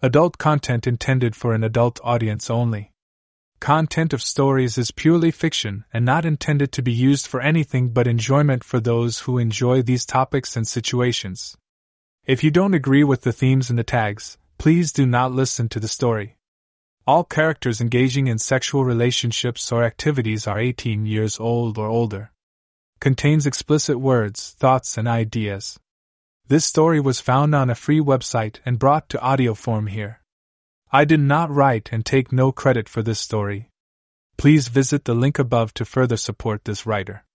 Adult content intended for an adult audience only. Content of stories is purely fiction and not intended to be used for anything but enjoyment for those who enjoy these topics and situations. If you don't agree with the themes and the tags, please do not listen to the story. All characters engaging in sexual relationships or activities are 18 years old or older. Contains explicit words, thoughts, and ideas. This story was found on a free website and brought to audio form here. I did not write and take no credit for this story. Please visit the link above to further support this writer.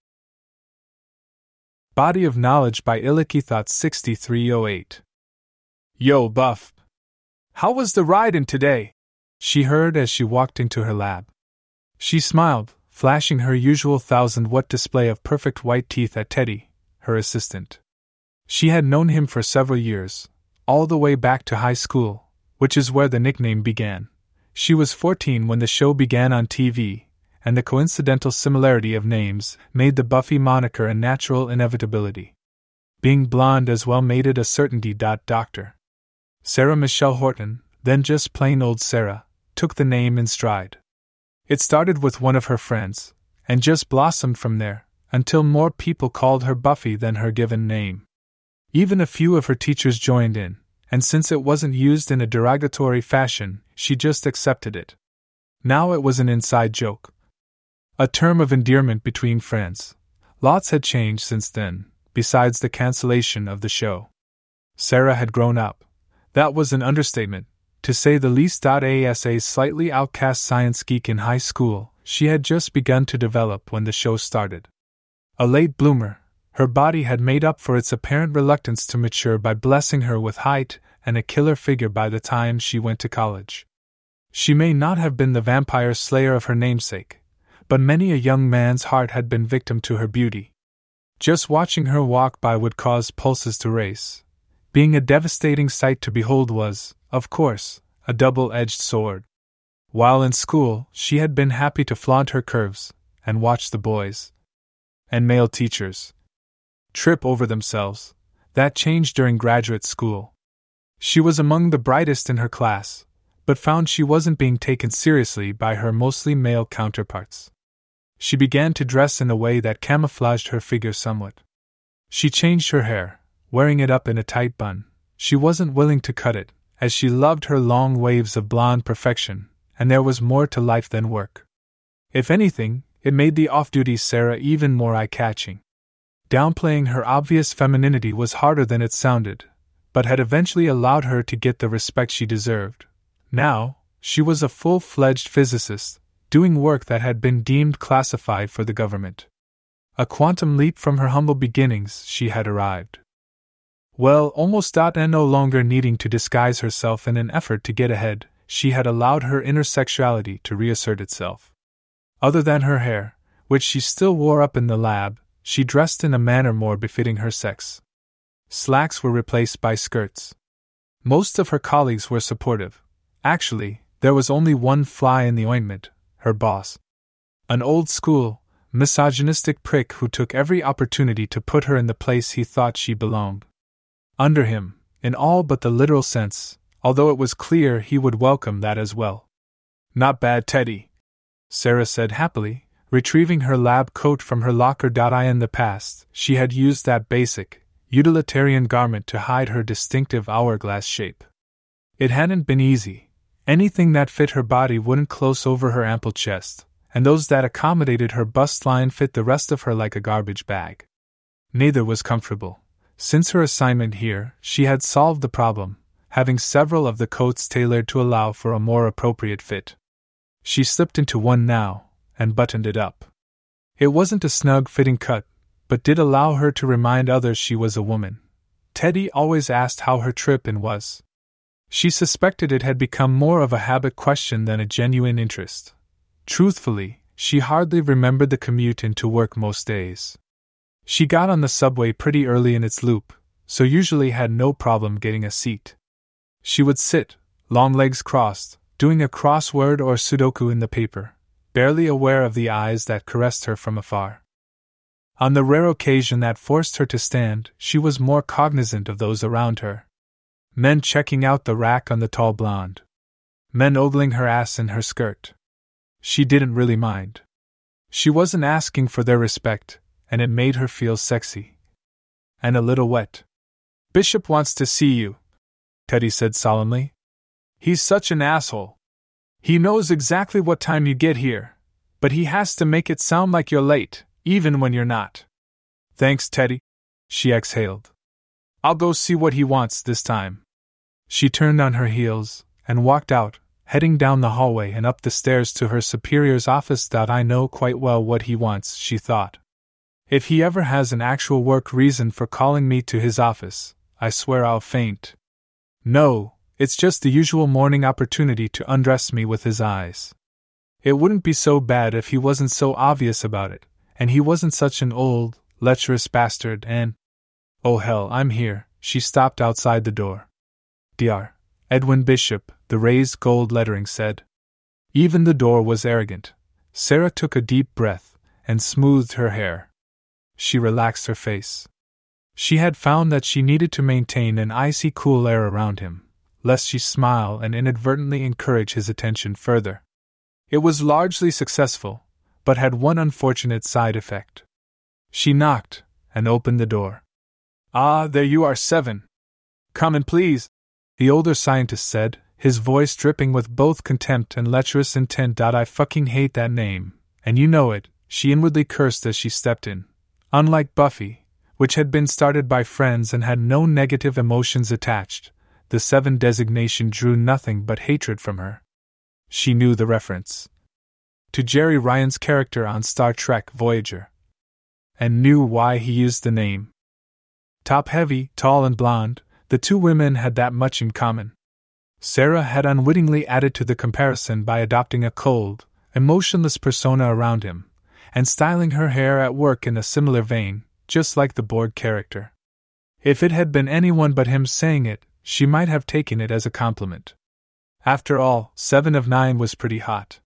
Body of Knowledge by ilikeithot 6308. Yo, Buff. How was the ride in today? She heard as she walked into her lab. She smiled, flashing her usual thousand watt display of perfect white teeth at Teddy, her assistant. She had known him for several years, all the way back to high school, which is where the nickname began. She was 14 when the show began on TV, and the coincidental similarity of names made the Buffy moniker a natural inevitability. Being blonde as well made it a certainty. Doctor Sarah Michelle Horton, then just plain old Sarah, took the name in stride. It started with one of her friends, and just blossomed from there, until more people called her Buffy than her given name. Even a few of her teachers joined in, and since it wasn't used in a derogatory fashion, she just accepted it. Now it was an inside joke. A term of endearment between friends. Lots had changed since then, besides the cancellation of the show. Sarah had grown up. That was an understatement, to say the least. As a slightly outcast science geek in high school, she had just begun to develop when the show started. A late bloomer, her body had made up for its apparent reluctance to mature by blessing her with height and a killer figure by the time she went to college. She may not have been the vampire slayer of her namesake, but many a young man's heart had been victim to her beauty. Just watching her walk by would cause pulses to race. Being a devastating sight to behold was, of course, a double edged sword. While in school, she had been happy to flaunt her curves and watch the boys and male teachers trip over themselves. That changed during graduate school. She was among the brightest in her class, but found she wasn't being taken seriously by her mostly male counterparts. She began to dress in a way that camouflaged her figure somewhat. She changed her hair, wearing it up in a tight bun. She wasn't willing to cut it, as she loved her long waves of blonde perfection, and there was more to life than work. If anything, it made the off duty Sarah even more eye catching. Downplaying her obvious femininity was harder than it sounded, but had eventually allowed her to get the respect she deserved. Now, she was a full fledged physicist, doing work that had been deemed classified for the government. A quantum leap from her humble beginnings, she had arrived. Well, almost and no longer needing to disguise herself in an effort to get ahead, she had allowed her inner sexuality to reassert itself. Other than her hair, which she still wore up in the lab, she dressed in a manner more befitting her sex. Slacks were replaced by skirts. Most of her colleagues were supportive. Actually, there was only one fly in the ointment her boss. An old school, misogynistic prick who took every opportunity to put her in the place he thought she belonged. Under him, in all but the literal sense, although it was clear he would welcome that as well. Not bad, Teddy, Sarah said happily, Retrieving her lab coat from her locker. In the past, she had used that basic, utilitarian garment to hide her distinctive hourglass shape. It hadn't been easy. Anything that fit her body wouldn't close over her ample chest, and those that accommodated her bust line fit the rest of her like a garbage bag. Neither was comfortable. Since her assignment here, she had solved the problem, having several of the coats tailored to allow for a more appropriate fit. She slipped into one now, and buttoned it up. It wasn't a snug fitting cut, but did allow her to remind others she was a woman. Teddy always asked how her trip in was. She suspected it had become more of a habit question than a genuine interest. Truthfully, she hardly remembered the commute into work most days. She got on the subway pretty early in its loop, so usually had no problem getting a seat. She would sit, long legs crossed, doing a crossword or Sudoku in the paper, barely aware of the eyes that caressed her from afar. On the rare occasion that forced her to stand, she was more cognizant of those around her. Men checking out the rack on the tall blonde. Men ogling her ass in her skirt. She didn't really mind. She wasn't asking for their respect, and it made her feel sexy. And a little wet. Bishop wants to see you, Teddy said solemnly. He's such an asshole. He knows exactly what time you get here, but he has to make it sound like you're late, even when you're not. Thanks, Teddy. She exhaled. I'll go see what he wants this time. She turned on her heels and walked out, heading down the hallway and up the stairs to her superior's office. I know quite well what he wants, she thought. If he ever has an actual work reason for calling me to his office, I swear I'll faint. No, it's just the usual morning opportunity to undress me with his eyes. It wouldn't be so bad if he wasn't so obvious about it, and he wasn't such an old, lecherous bastard, and. Oh hell, I'm here. She stopped outside the door. Dr. Edwin Bishop, the raised gold lettering said. Even the door was arrogant. Sarah took a deep breath and smoothed her hair. She relaxed her face. She had found that she needed to maintain an icy cool air around him, lest she smile and inadvertently encourage his attention further. It was largely successful, but had one unfortunate side effect. She knocked and opened the door. Ah, there you are, Seven. Come and please, the older scientist said, his voice dripping with both contempt and lecherous intent. I fucking hate that name, and you know it, she inwardly cursed as she stepped in. Unlike Buffy, which had been started by friends and had no negative emotions attached, the Seven designation drew nothing but hatred from her. She knew the reference to Jeri Ryan's character on Star Trek Voyager, and knew why he used the name. Top heavy, tall, and blonde, the two women had that much in common. Sarah had unwittingly added to the comparison by adopting a cold, emotionless persona around him, and styling her hair at work in a similar vein, just like the Borg character. If it had been anyone but him saying it, she might have taken it as a compliment. After all, seven of nine was pretty hot.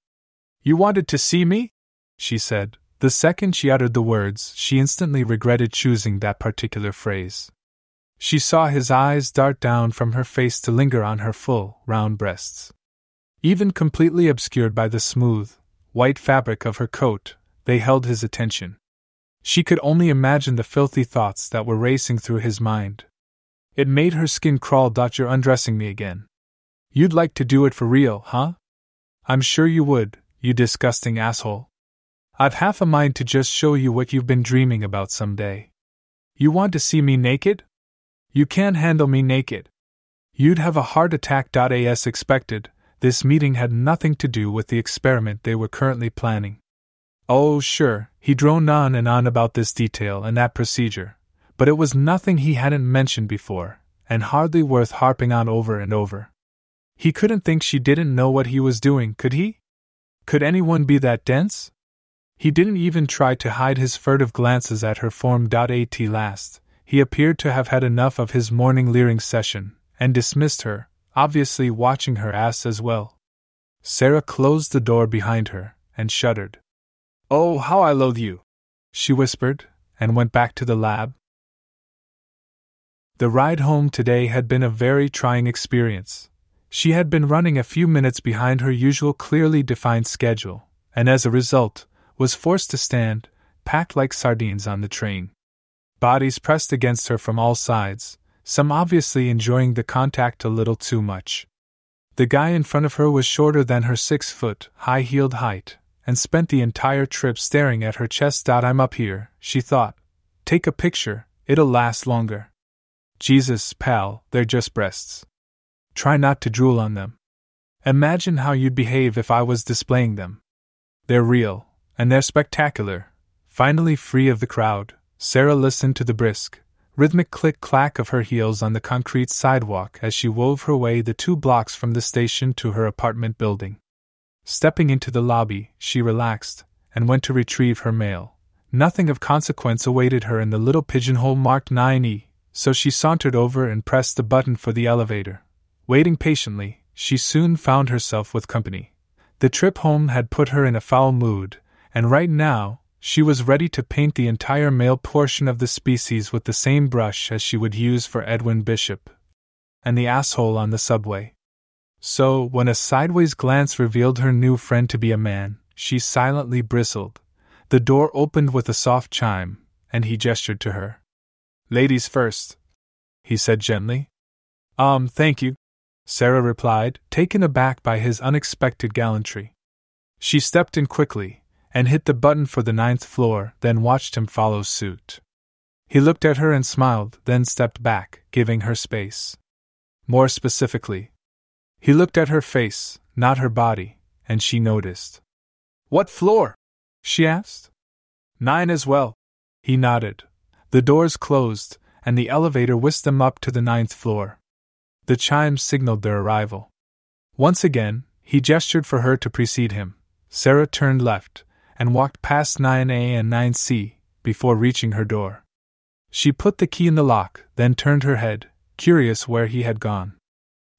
You wanted to see me? she said. The second she uttered the words, she instantly regretted choosing that particular phrase. She saw his eyes dart down from her face to linger on her full, round breasts. Even completely obscured by the smooth, white fabric of her coat, they held his attention. She could only imagine the filthy thoughts that were racing through his mind. It made her skin crawl. You're undressing me again. You'd like to do it for real, huh? I'm sure you would, you disgusting asshole. I've half a mind to just show you what you've been dreaming about someday. You want to see me naked? You can't handle me naked. You'd have a heart attack. As expected, this meeting had nothing to do with the experiment they were currently planning. Oh, sure, he droned on and on about this detail and that procedure, but it was nothing he hadn't mentioned before, and hardly worth harping on over and over. He couldn't think she didn't know what he was doing, could he? Could anyone be that dense? He didn't even try to hide his furtive glances at her form. At last, he appeared to have had enough of his morning leering session, and dismissed her, obviously watching her ass as well. Sarah closed the door behind her, and shuddered. Oh, how I loathe you! she whispered, and went back to the lab. The ride home today had been a very trying experience. She had been running a few minutes behind her usual clearly defined schedule, and as a result, was forced to stand, packed like sardines on the train. Bodies pressed against her from all sides, some obviously enjoying the contact a little too much. The guy in front of her was shorter than her six foot, high heeled height, and spent the entire trip staring at her chest. I'm up here, she thought. Take a picture, it'll last longer. Jesus, pal, they're just breasts. Try not to drool on them. Imagine how you'd behave if I was displaying them. They're real, and they're spectacular. Finally free of the crowd, Sarah listened to the brisk, rhythmic click clack of her heels on the concrete sidewalk as she wove her way the two blocks from the station to her apartment building. Stepping into the lobby, she relaxed and went to retrieve her mail. Nothing of consequence awaited her in the little pigeonhole marked 9E, so she sauntered over and pressed the button for the elevator. Waiting patiently, she soon found herself with company. The trip home had put her in a foul mood, and right now, she was ready to paint the entire male portion of the species with the same brush as she would use for Edwin Bishop. and the asshole on the subway. So, when a sideways glance revealed her new friend to be a man, she silently bristled. The door opened with a soft chime, and he gestured to her. Ladies first, he said gently. Um, thank you, Sarah replied, taken aback by his unexpected gallantry. She stepped in quickly and hit the button for the ninth floor, then watched him follow suit. He looked at her and smiled, then stepped back, giving her space. More specifically, he looked at her face, not her body, and she noticed. What floor? she asked. Nine as well. He nodded. The doors closed, and the elevator whisked them up to the ninth floor. The chimes signaled their arrival. Once again, he gestured for her to precede him. Sarah turned left and walked past 9A and 9C before reaching her door. She put the key in the lock, then turned her head, curious where he had gone.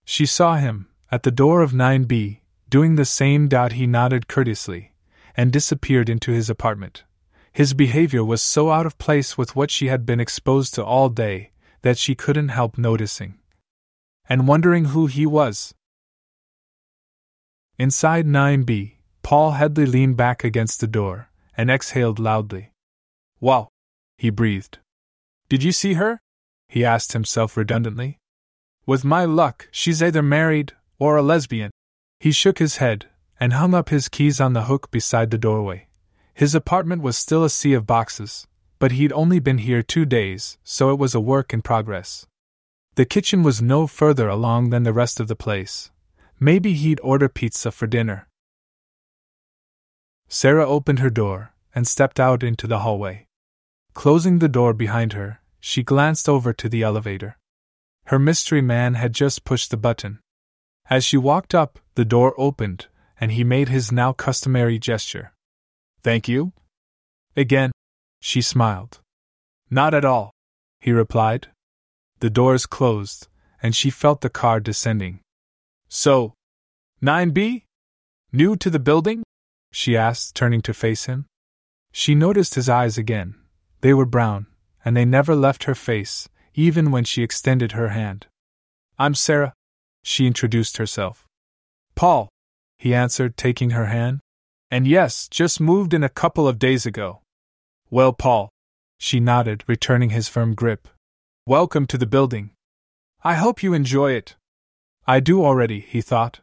She saw him, at the door of 9B, doing the same. Dot he nodded courteously, and disappeared into his apartment. His behavior was so out of place with what she had been exposed to all day that she couldn't help noticing and wondering who he was. Inside 9B, Paul Headley leaned back against the door and exhaled loudly. Wow! he breathed. Did you see her? he asked himself redundantly. With my luck, she's either married or a lesbian. He shook his head and hung up his keys on the hook beside the doorway. His apartment was still a sea of boxes, but he'd only been here two days, so it was a work in progress. The kitchen was no further along than the rest of the place. Maybe he'd order pizza for dinner. Sarah opened her door and stepped out into the hallway. Closing the door behind her, she glanced over to the elevator. Her mystery man had just pushed the button. As she walked up, the door opened, and he made his now customary gesture. Thank you? Again, she smiled. Not at all, he replied, the doors closed, and she felt the car descending. So, 9B? New to the building? she asked, turning to face him. She noticed his eyes again. They were brown, and they never left her face, even when she extended her hand. I'm Sarah, she introduced herself. Paul, he answered, taking her hand. And yes, just moved in a couple of days ago. Well, Paul, she nodded, returning his firm grip. Welcome to the building. I hope you enjoy it. I do already, he thought.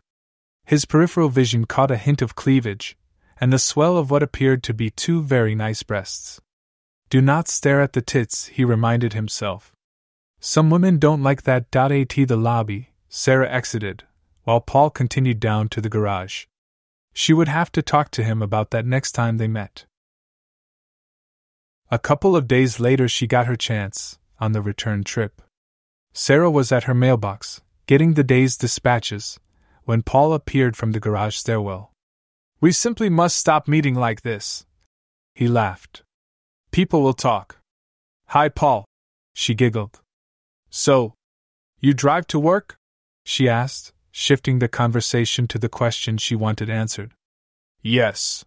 His peripheral vision caught a hint of cleavage, and the swell of what appeared to be two very nice breasts. Do not stare at the tits, he reminded himself. Some women don't like that. At the lobby, Sarah exited, while Paul continued down to the garage. She would have to talk to him about that next time they met. A couple of days later, she got her chance, on the return trip. Sarah was at her mailbox, getting the day's dispatches, when Paul appeared from the garage stairwell. We simply must stop meeting like this. He laughed. People will talk. Hi, Paul. She giggled. So, you drive to work? She asked, shifting the conversation to the question she wanted answered. Yes.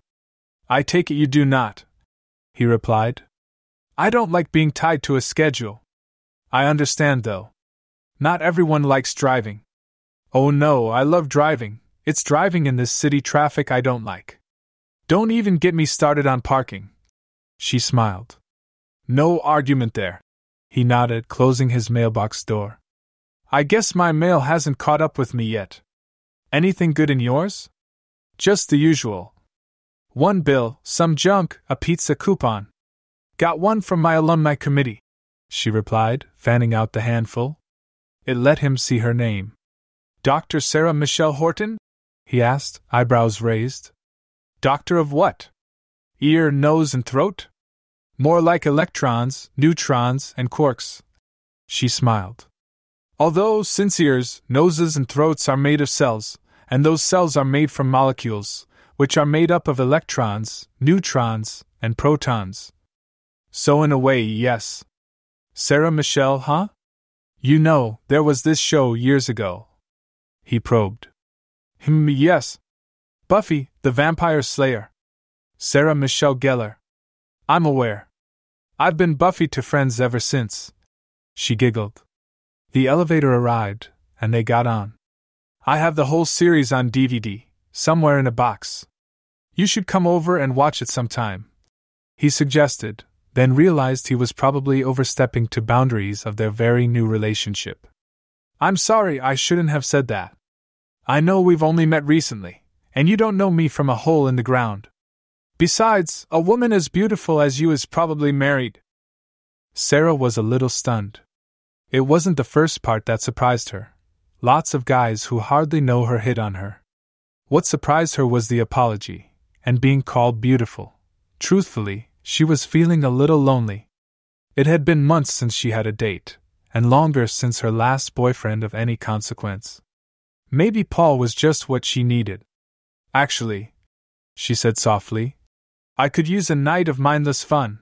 I take it you do not, he replied, I don't like being tied to a schedule. I understand, though. Not everyone likes driving. Oh no, I love driving. It's driving in this city traffic I don't like. Don't even get me started on parking. She smiled. No argument there. He nodded, closing his mailbox door. I guess my mail hasn't caught up with me yet. Anything good in yours? Just the usual. One bill, some junk, a pizza coupon. Got one from my alumni committee, she replied, fanning out the handful. It let him see her name. Dr. Sarah Michelle Horton? he asked, eyebrows raised. Doctor of what? Ear, nose, and throat? More like electrons, neutrons, and quarks. She smiled. Although, since ears, noses, and throats are made of cells, and those cells are made from molecules, which are made up of electrons, neutrons, and protons, so, in a way, yes. Sarah Michelle, huh? You know, there was this show years ago. He probed. Hmm, yes. Buffy, the Vampire Slayer. Sarah Michelle Gellar. I'm aware. I've been Buffy to friends ever since. She giggled. The elevator arrived, and they got on. I have the whole series on DVD, somewhere in a box. You should come over and watch it sometime. He suggested, then realized he was probably overstepping to boundaries of their very new relationship. I'm sorry, I shouldn't have said that. I know we've only met recently, and you don't know me from a hole in the ground. Besides, a woman as beautiful as you is probably married. Sarah was a little stunned. It wasn't the first part that surprised her. Lots of guys who hardly know her hit on her. What surprised her was the apology, and being called beautiful. Truthfully, she was feeling a little lonely. It had been months since she had a date, and longer since her last boyfriend of any consequence. Maybe Paul was just what she needed. Actually, she said softly, I could use a night of mindless fun.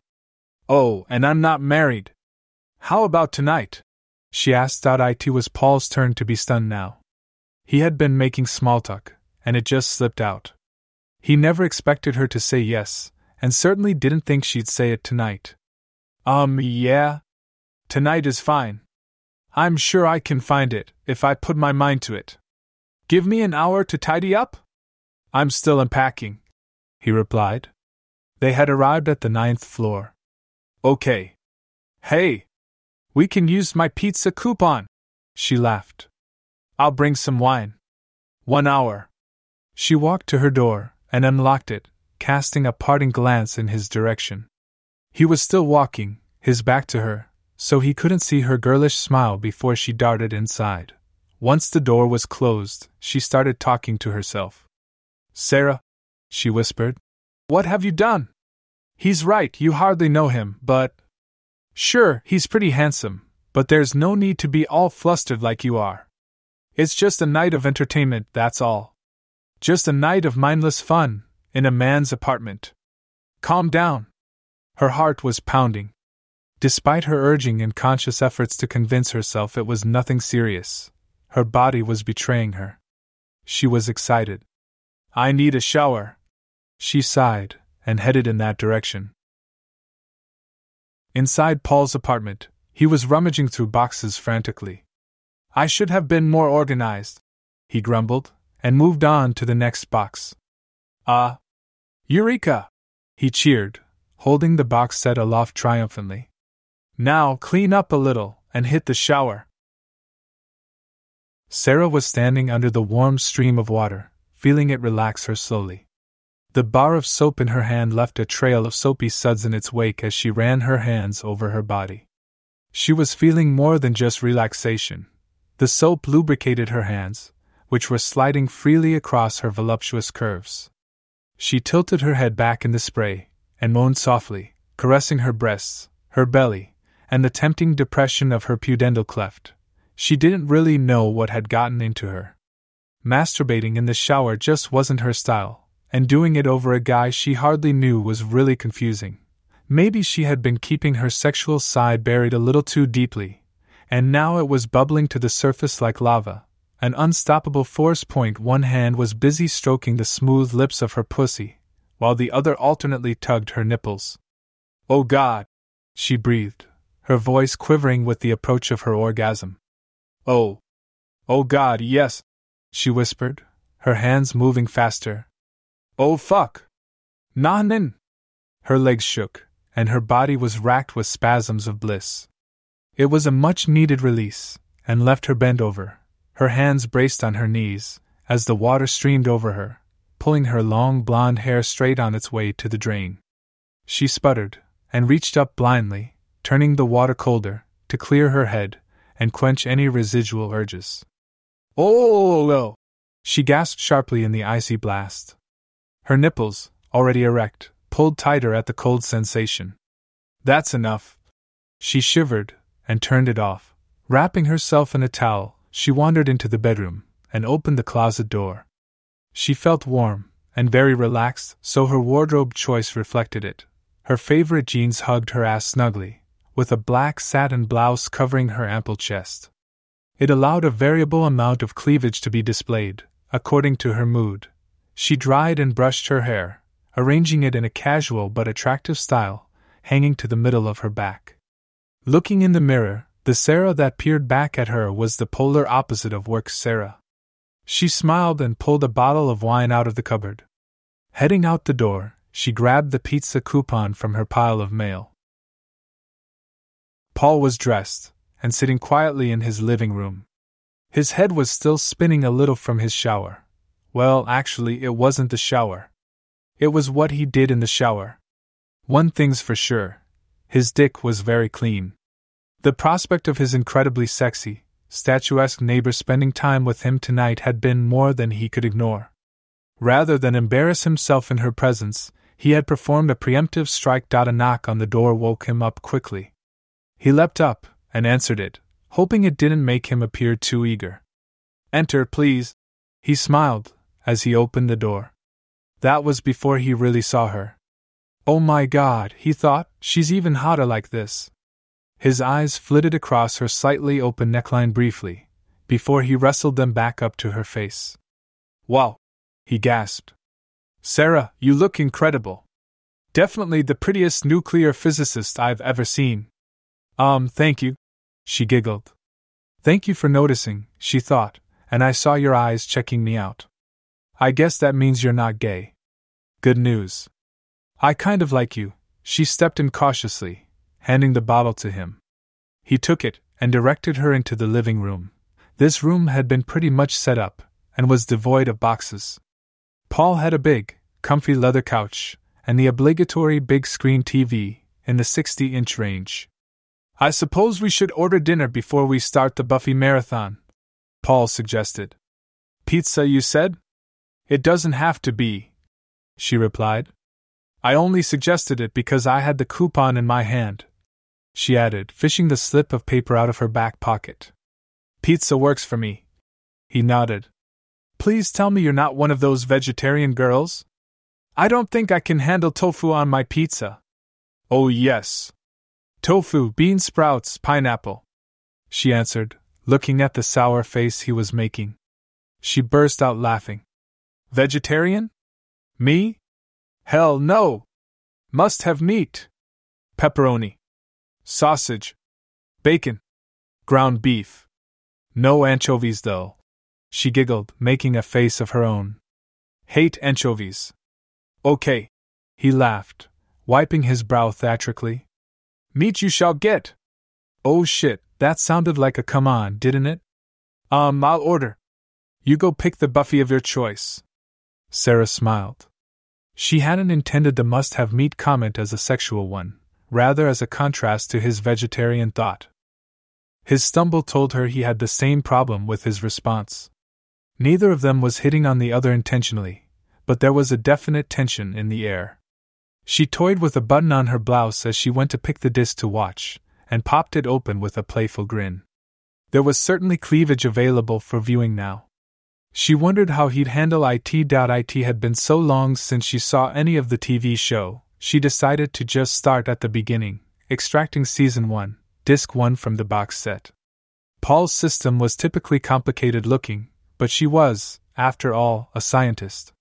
Oh, and I'm not married. How about tonight? She asked. It was Paul's turn to be stunned now. He had been making small talk, and it just slipped out. He never expected her to say yes, and certainly didn't think she'd say it tonight. Um, yeah. Tonight is fine. I'm sure I can find it, if I put my mind to it. Give me an hour to tidy up? I'm still unpacking, he replied. They had arrived at the ninth floor. Okay. Hey, we can use my pizza coupon. She laughed. I'll bring some wine. One hour. She walked to her door and unlocked it, casting a parting glance in his direction. He was still walking, his back to her, so he couldn't see her girlish smile before she darted inside. Once the door was closed, she started talking to herself. Sarah, she whispered, what have you done? He's right, you hardly know him, but Sure, he's pretty handsome, but there's no need to be all flustered like you are. It's just a night of entertainment, that's all. Just a night of mindless fun, in a man's apartment. Calm down. Her heart was pounding. Despite her urging and conscious efforts to convince herself it was nothing serious, her body was betraying her. She was excited. I need a shower. She sighed and headed in that direction. Inside Paul's apartment, he was rummaging through boxes frantically. I should have been more organized, he grumbled, and moved on to the next box. Ah! Uh, Eureka! he cheered, holding the box set aloft triumphantly. Now clean up a little and hit the shower. Sarah was standing under the warm stream of water, feeling it relax her slowly. The bar of soap in her hand left a trail of soapy suds in its wake as she ran her hands over her body. She was feeling more than just relaxation. The soap lubricated her hands, which were sliding freely across her voluptuous curves. She tilted her head back in the spray and moaned softly, caressing her breasts, her belly, and the tempting depression of her pudendal cleft. She didn't really know what had gotten into her. Masturbating in the shower just wasn't her style, and doing it over a guy she hardly knew was really confusing. Maybe she had been keeping her sexual side buried a little too deeply, and now it was bubbling to the surface like lava. An unstoppable force point one hand was busy stroking the smooth lips of her pussy, while the other alternately tugged her nipples. Oh God! she breathed, her voice quivering with the approach of her orgasm. Oh! Oh God, yes! she whispered, her hands moving faster, Oh fuck! Nah Her legs shook, and her body was racked with spasms of bliss. It was a much needed release, and left her bent over, her hands braced on her knees, as the water streamed over her, pulling her long blonde hair straight on its way to the drain. She sputtered, and reached up blindly, turning the water colder, to clear her head and quench any residual urges. Oh! oh. She gasped sharply in the icy blast, her nipples, already erect, pulled tighter at the cold sensation. That's enough. She shivered and turned it off. Wrapping herself in a towel, she wandered into the bedroom and opened the closet door. She felt warm and very relaxed, so her wardrobe choice reflected it. Her favorite jeans hugged her ass snugly, with a black satin blouse covering her ample chest. It allowed a variable amount of cleavage to be displayed, according to her mood, she dried and brushed her hair, arranging it in a casual but attractive style, hanging to the middle of her back. Looking in the mirror, The Sarah that peered back at her was the polar opposite of work Sarah. She smiled and pulled a bottle of wine out of the cupboard. Heading out the door, she grabbed the pizza coupon from her pile of mail. Paul was dressed and sitting quietly in his living room. His head was still spinning a little from his shower. Well, actually, it wasn't the shower. It was what he did in the shower. One thing's for sure his dick was very clean. The prospect of his incredibly sexy, statuesque neighbor spending time with him tonight had been more than he could ignore. Rather than embarrass himself in her presence, he had performed a preemptive strike. A knock on the door woke him up quickly. He leapt up and answered it, hoping it didn't make him appear too eager. Enter, please. He smiled as he opened the door. That was before he really saw her. Oh my god, he thought, she's even hotter like this. His eyes flitted across her slightly open neckline briefly, before he wrestled them back up to her face. Wow! he gasped. Sarah, you look incredible. Definitely the prettiest nuclear physicist I've ever seen. Um, thank you. She giggled. Thank you for noticing, she thought, and I saw your eyes checking me out. I guess that means you're not gay. Good news. I kind of like you. She stepped in cautiously, handing the bottle to him. He took it and directed her into the living room. This room had been pretty much set up and was devoid of boxes. Paul had a big, comfy leather couch and the obligatory big screen TV in the 60 inch range. I suppose we should order dinner before we start the Buffy marathon, Paul suggested. Pizza, you said? It doesn't have to be, she replied. I only suggested it because I had the coupon in my hand, she added, fishing the slip of paper out of her back pocket. Pizza works for me. He nodded. Please tell me you're not one of those vegetarian girls? I don't think I can handle tofu on my pizza. Oh, yes. Tofu, bean sprouts, pineapple. She answered, looking at the sour face he was making. She burst out laughing. Vegetarian? Me? Hell no! Must have meat. Pepperoni. Sausage. Bacon. Ground beef. No anchovies, though. She giggled, making a face of her own. Hate anchovies. Okay. He laughed, wiping his brow theatrically. Meat you shall get. Oh shit, that sounded like a come on, didn't it? Um, I'll order. You go pick the Buffy of your choice. Sarah smiled. She hadn't intended the must have meat comment as a sexual one, rather as a contrast to his vegetarian thought. His stumble told her he had the same problem with his response. Neither of them was hitting on the other intentionally, but there was a definite tension in the air. She toyed with a button on her blouse as she went to pick the disc to watch, and popped it open with a playful grin. There was certainly cleavage available for viewing now. She wondered how he'd handle it. It had been so long since she saw any of the TV show, she decided to just start at the beginning, extracting season 1, disc 1 from the box set. Paul's system was typically complicated looking, but she was, after all, a scientist.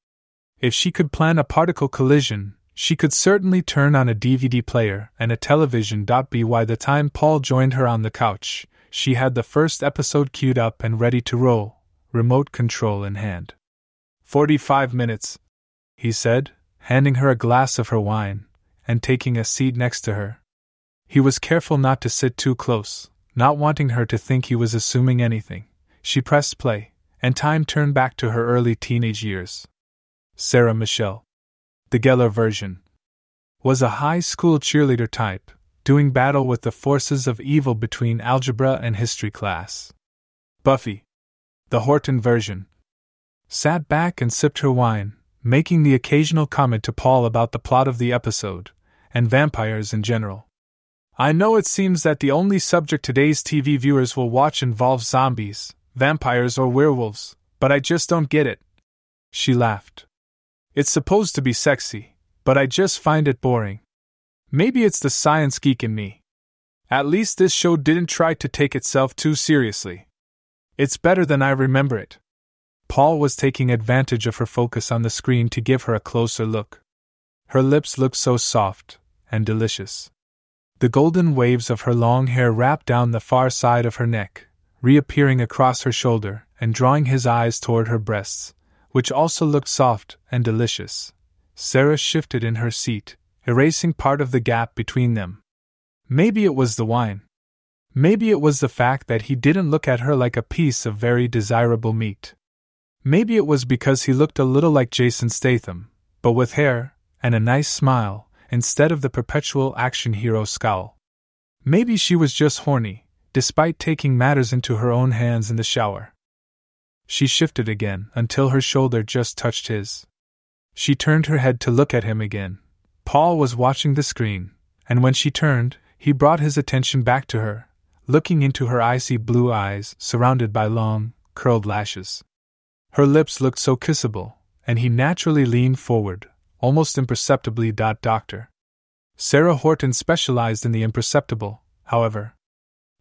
If she could plan a particle collision, she could certainly turn on a DVD player and a television. By the time Paul joined her on the couch, she had the first episode queued up and ready to roll remote control in hand. Forty five minutes, he said, handing her a glass of her wine and taking a seat next to her. He was careful not to sit too close, not wanting her to think he was assuming anything. She pressed play, and time turned back to her early teenage years. Sarah Michelle, the Gellar version, was a high school cheerleader type, doing battle with the forces of evil between algebra and history class. Buffy, the Horton version, sat back and sipped her wine, making the occasional comment to Paul about the plot of the episode, and vampires in general. I know it seems that the only subject today's TV viewers will watch involves zombies, vampires, or werewolves, but I just don't get it. She laughed. It's supposed to be sexy, but I just find it boring. Maybe it's the science geek in me. At least this show didn't try to take itself too seriously. It's better than I remember it. Paul was taking advantage of her focus on the screen to give her a closer look. Her lips looked so soft and delicious. The golden waves of her long hair wrapped down the far side of her neck, reappearing across her shoulder and drawing his eyes toward her breasts, which also looked soft and delicious. Sarah shifted in her seat, erasing part of the gap between them. Maybe it was the wine. Maybe it was the fact that he didn't look at her like a piece of very desirable meat. Maybe it was because he looked a little like Jason Statham, but with hair and a nice smile instead of the perpetual action hero scowl. Maybe she was just horny, despite taking matters into her own hands in the shower. She shifted again until her shoulder just touched his. She turned her head to look at him again. Paul was watching the screen, and when she turned, he brought his attention back to her, looking into her icy blue eyes surrounded by long, curled lashes. Her lips looked so kissable, and he naturally leaned forward, almost imperceptibly. Doctor. Sarah Horton specialized in the imperceptible, however.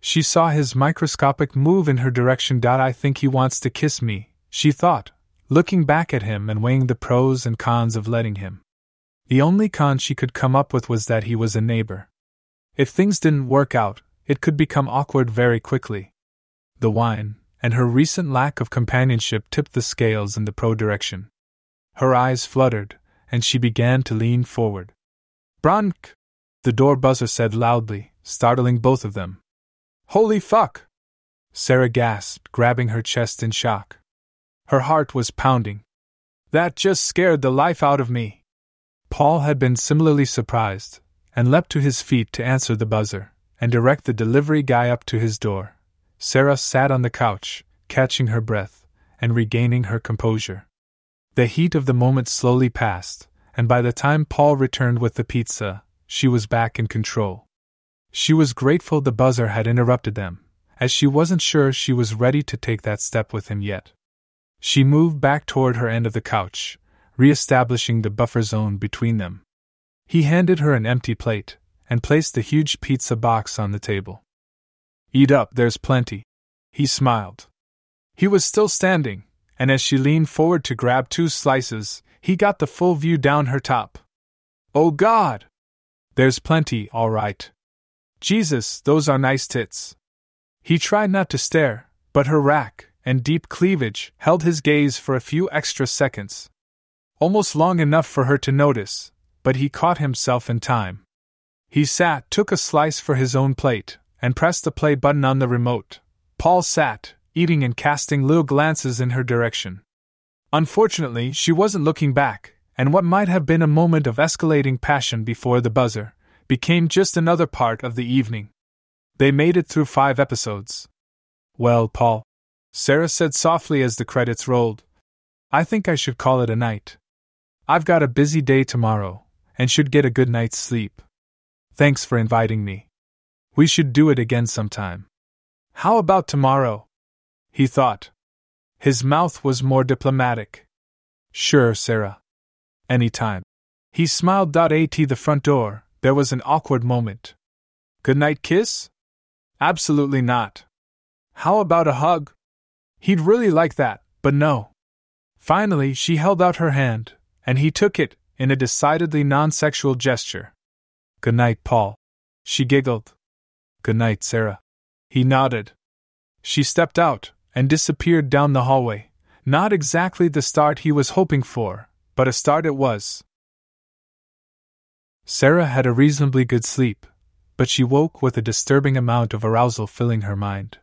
She saw his microscopic move in her direction. I think he wants to kiss me, she thought, looking back at him and weighing the pros and cons of letting him. The only con she could come up with was that he was a neighbor. If things didn't work out, it could become awkward very quickly. The wine, and her recent lack of companionship tipped the scales in the pro direction. Her eyes fluttered, and she began to lean forward. Brank! The door buzzer said loudly, startling both of them. Holy fuck! Sarah gasped, grabbing her chest in shock. Her heart was pounding. That just scared the life out of me. Paul had been similarly surprised, and leapt to his feet to answer the buzzer and direct the delivery guy up to his door. Sarah sat on the couch, catching her breath and regaining her composure. The heat of the moment slowly passed, and by the time Paul returned with the pizza, she was back in control. She was grateful the buzzer had interrupted them, as she wasn't sure she was ready to take that step with him yet. She moved back toward her end of the couch, re establishing the buffer zone between them. He handed her an empty plate and placed the huge pizza box on the table. Eat up, there's plenty. He smiled. He was still standing, and as she leaned forward to grab two slices, he got the full view down her top. Oh God! There's plenty, all right. Jesus, those are nice tits. He tried not to stare, but her rack and deep cleavage held his gaze for a few extra seconds. Almost long enough for her to notice, but he caught himself in time. He sat, took a slice for his own plate, and pressed the play button on the remote. Paul sat, eating and casting little glances in her direction. Unfortunately, she wasn't looking back, and what might have been a moment of escalating passion before the buzzer became just another part of the evening. They made it through five episodes. Well, Paul, Sarah said softly as the credits rolled, I think I should call it a night. I've got a busy day tomorrow, and should get a good night's sleep. Thanks for inviting me. We should do it again sometime. How about tomorrow? He thought. His mouth was more diplomatic. Sure, Sarah. Any time. He smiled. At the front door, there was an awkward moment. Good night kiss? Absolutely not. How about a hug? He'd really like that, but no. Finally, she held out her hand, and he took it, in a decidedly non sexual gesture. Good night, Paul. She giggled. Good night, Sarah. He nodded. She stepped out and disappeared down the hallway. Not exactly the start he was hoping for, but a start it was. Sarah had a reasonably good sleep, but she woke with a disturbing amount of arousal filling her mind.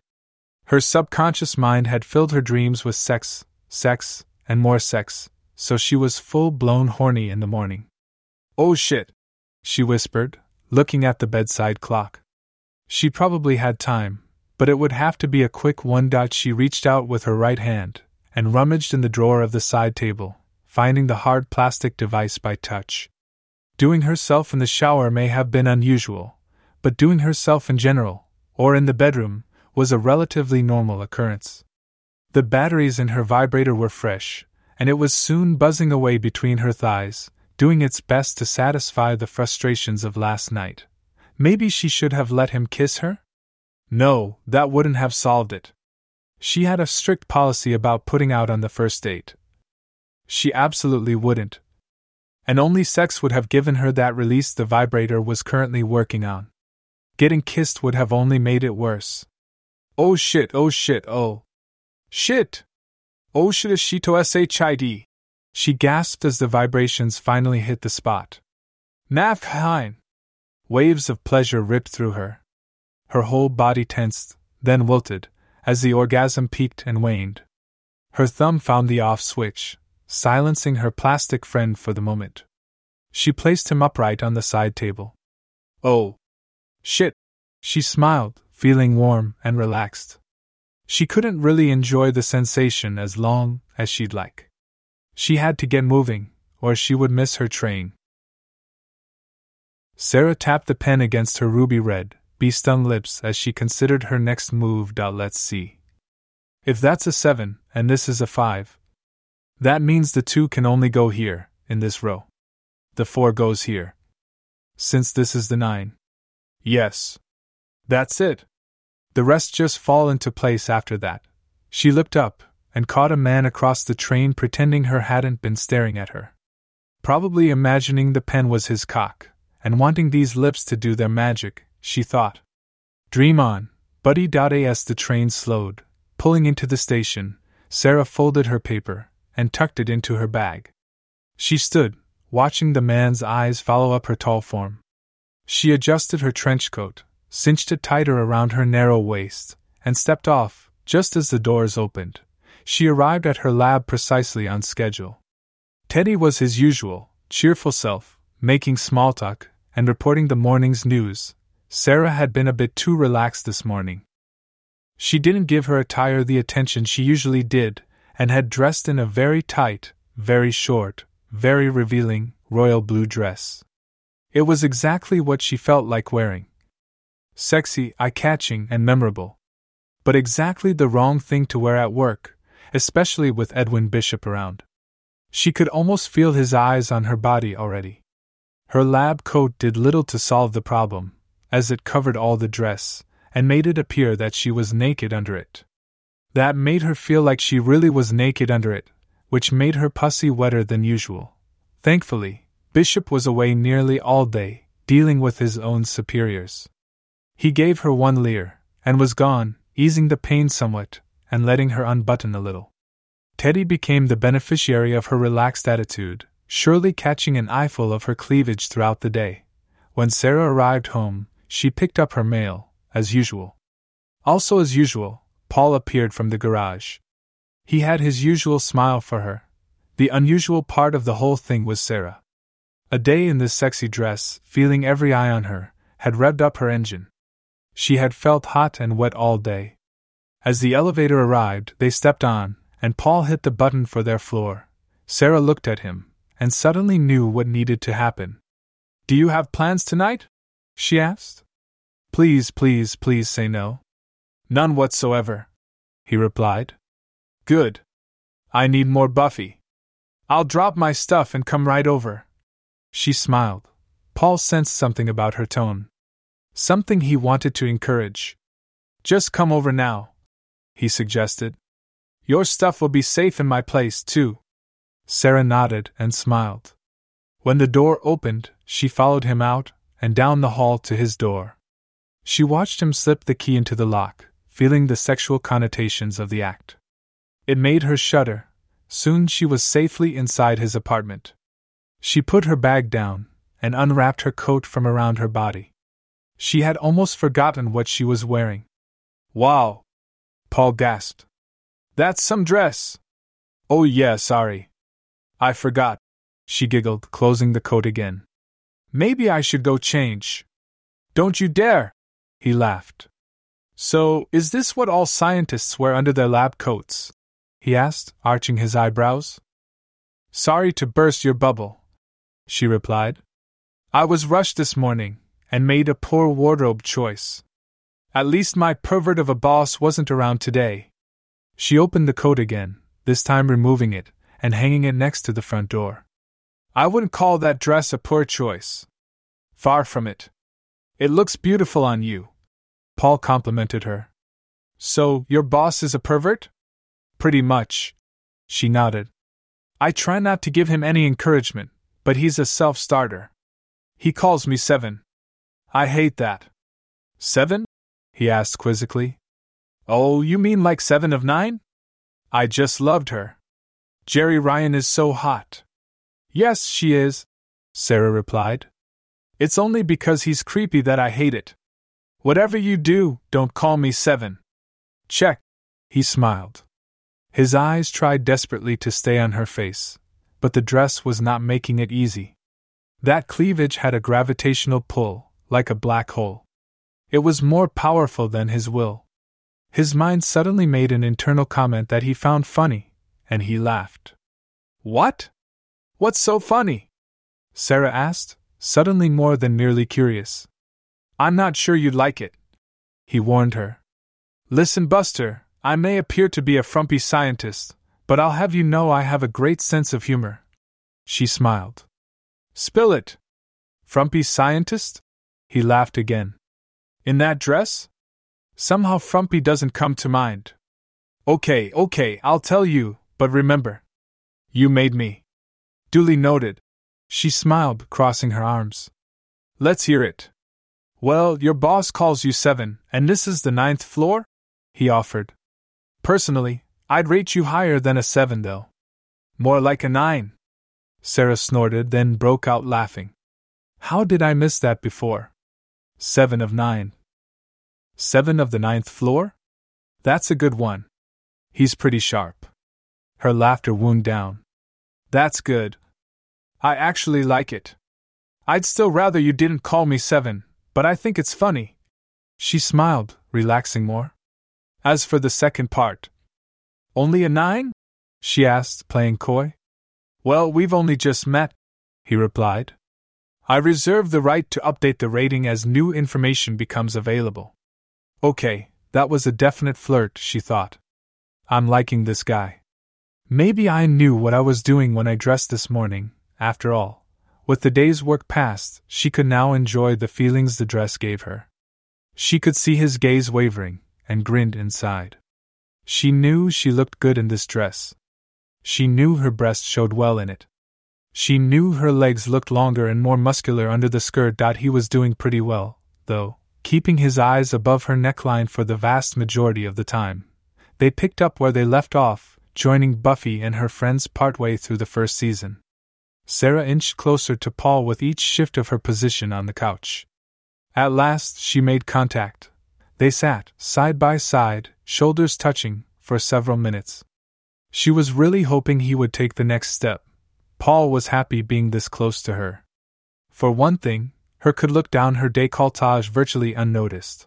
Her subconscious mind had filled her dreams with sex, sex, and more sex, so she was full blown horny in the morning. Oh shit, she whispered, looking at the bedside clock. She probably had time, but it would have to be a quick one. Dot she reached out with her right hand and rummaged in the drawer of the side table, finding the hard plastic device by touch. Doing herself in the shower may have been unusual, but doing herself in general, or in the bedroom, was a relatively normal occurrence. The batteries in her vibrator were fresh, and it was soon buzzing away between her thighs, doing its best to satisfy the frustrations of last night. Maybe she should have let him kiss her? No, that wouldn't have solved it. She had a strict policy about putting out on the first date. She absolutely wouldn't, and only sex would have given her that release the vibrator was currently working on. Getting kissed would have only made it worse. Oh shit, oh shit, oh. Shit! Oh shit, shito shid. She gasped as the vibrations finally hit the spot. Naf! Waves of pleasure ripped through her. Her whole body tensed, then wilted, as the orgasm peaked and waned. Her thumb found the off switch, silencing her plastic friend for the moment. She placed him upright on the side table. Oh. Shit. She smiled, feeling warm and relaxed. She couldn't really enjoy the sensation as long as she'd like. She had to get moving, or she would miss her train. Sarah tapped the pen against her ruby red, bee stung lips as she considered her next move. Let's see. If that's a 7, and this is a 5, that means the 2 can only go here, in this row. The 4 goes here. Since this is the 9. Yes. That's it. The rest just fall into place after that. She looked up, and caught a man across the train pretending her hadn't been staring at her. Probably imagining the pen was his cock, and wanting these lips to do their magic, she thought. Dream on, buddy. As the train slowed, Pulling into the station, Sarah folded her paper and tucked it into her bag. She stood, watching the man's eyes follow up her tall form. She adjusted her trench coat, cinched it tighter around her narrow waist, and stepped off just as the doors opened. She arrived at her lab precisely on schedule. Teddy was his usual, cheerful self, making small talk and reporting the morning's news. Sarah had been a bit too relaxed this morning. She didn't give her attire the attention she usually did, and had dressed in a very tight, very short, very revealing, royal blue dress. It was exactly what she felt like wearing. Sexy, eye catching, and memorable. But exactly the wrong thing to wear at work, especially with Edwin Bishop around. She could almost feel his eyes on her body already. Her lab coat did little to solve the problem, as it covered all the dress, and made it appear that she was naked under it. That made her feel like she really was naked under it, which made her pussy wetter than usual. Thankfully, Bishop was away nearly all day, dealing with his own superiors. He gave her one leer, and was gone, easing the pain somewhat, and letting her unbutton a little. Teddy became the beneficiary of her relaxed attitude, surely catching an eyeful of her cleavage throughout the day. When Sarah arrived home, she picked up her mail, as usual. Also, as usual, Paul appeared from the garage. He had his usual smile for her. The unusual part of the whole thing was Sarah. A day in this sexy dress, feeling every eye on her, had revved up her engine. She had felt hot and wet all day. As the elevator arrived, they stepped on, and Paul hit the button for their floor. Sarah looked at him, and suddenly knew what needed to happen. Do you have plans tonight? she asked. Please, please, please say no. None whatsoever, he replied. Good. I need more Buffy. I'll drop my stuff and come right over. She smiled. Paul sensed something about her tone. Something he wanted to encourage. Just come over now, he suggested. Your stuff will be safe in my place, too. Sarah nodded and smiled. When the door opened, she followed him out and down the hall to his door. She watched him slip the key into the lock, feeling the sexual connotations of the act. It made her shudder. Soon she was safely inside his apartment. She put her bag down and unwrapped her coat from around her body. She had almost forgotten what she was wearing. Wow! Paul gasped. That's some dress! Oh, yeah, sorry. I forgot. She giggled, closing the coat again. Maybe I should go change. Don't you dare! He laughed. So, is this what all scientists wear under their lab coats? He asked, arching his eyebrows. Sorry to burst your bubble, she replied. I was rushed this morning, and made a poor wardrobe choice. At least my pervert of a boss wasn't around today. She opened the coat again, this time removing it and hanging it next to the front door. I wouldn't call that dress a poor choice. Far from it. It looks beautiful on you. Paul complimented her. So, your boss is a pervert? Pretty much. She nodded. I try not to give him any encouragement, but he's a self starter. He calls me Seven. I hate that. Seven? He asked quizzically. Oh, you mean like seven of nine? I just loved her. Jeri Ryan is so hot. Yes, she is, Sarah replied. It's only because he's creepy that I hate it. Whatever you do, don't call me Seven. Check. He smiled. His eyes tried desperately to stay on her face, but the dress was not making it easy. That cleavage had a gravitational pull, like a black hole. It was more powerful than his will. His mind suddenly made an internal comment that he found funny, and he laughed. What? What's so funny? Sarah asked, suddenly more than merely curious. I'm not sure you'd like it. He warned her. Listen, Buster, I may appear to be a frumpy scientist, but I'll have you know I have a great sense of humor. She smiled. Spill it. Frumpy scientist? He laughed again. In that dress? Somehow frumpy doesn't come to mind. Okay, okay, I'll tell you, but remember. You made me. Duly noted. She smiled, crossing her arms. Let's hear it. Well, your boss calls you seven, and this is the ninth floor? He offered. Personally, I'd rate you higher than a seven, though. More like a nine. Sarah snorted, then broke out laughing. How did I miss that before? Seven of nine. Seven of the ninth floor? That's a good one. He's pretty sharp. Her laughter wound down. That's good. I actually like it. I'd still rather you didn't call me seven, but I think it's funny. She smiled, relaxing more. As for the second part, only a nine? she asked, playing coy. Well, we've only just met, he replied. I reserve the right to update the rating as new information becomes available. Okay, that was a definite flirt, she thought. I'm liking this guy. Maybe I knew what I was doing when I dressed this morning, after all. With the day's work past, she could now enjoy the feelings the dress gave her. She could see his gaze wavering, and grinned inside. She knew she looked good in this dress. She knew her breast showed well in it. She knew her legs looked longer and more muscular under the skirt. He was doing pretty well, though, keeping his eyes above her neckline for the vast majority of the time. They picked up where they left off, joining Buffy and her friends partway through the first season. Sarah inched closer to Paul with each shift of her position on the couch. At last, she made contact, they sat, side by side, shoulders touching, for several minutes. She was really hoping he would take the next step. Paul was happy being this close to her. For one thing, her could look down her décolletage virtually unnoticed.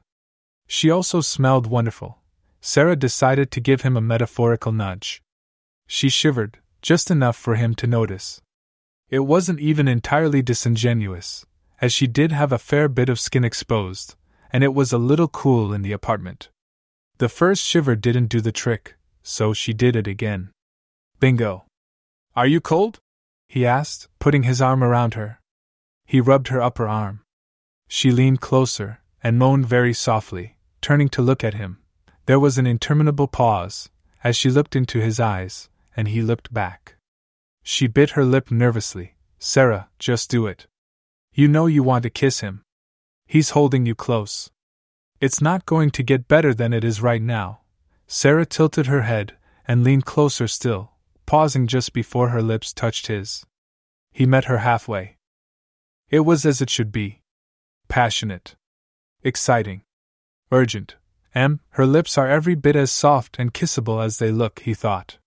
She also smelled wonderful. Sarah decided to give him a metaphorical nudge. She shivered, just enough for him to notice. It wasn't even entirely disingenuous, as she did have a fair bit of skin exposed, and it was a little cool in the apartment. The first shiver didn't do the trick, so she did it again. Bingo. Are you cold? He asked, putting his arm around her. He rubbed her upper arm. She leaned closer and moaned very softly, turning to look at him. There was an interminable pause, as she looked into his eyes, and he looked back. She bit her lip nervously. Sarah, just do it. You know you want to kiss him. He's holding you close. It's not going to get better than it is right now. Sarah tilted her head and leaned closer still, pausing just before her lips touched his. He met her halfway. It was as it should be passionate, exciting, urgent. M, her lips are every bit as soft and kissable as they look, he thought.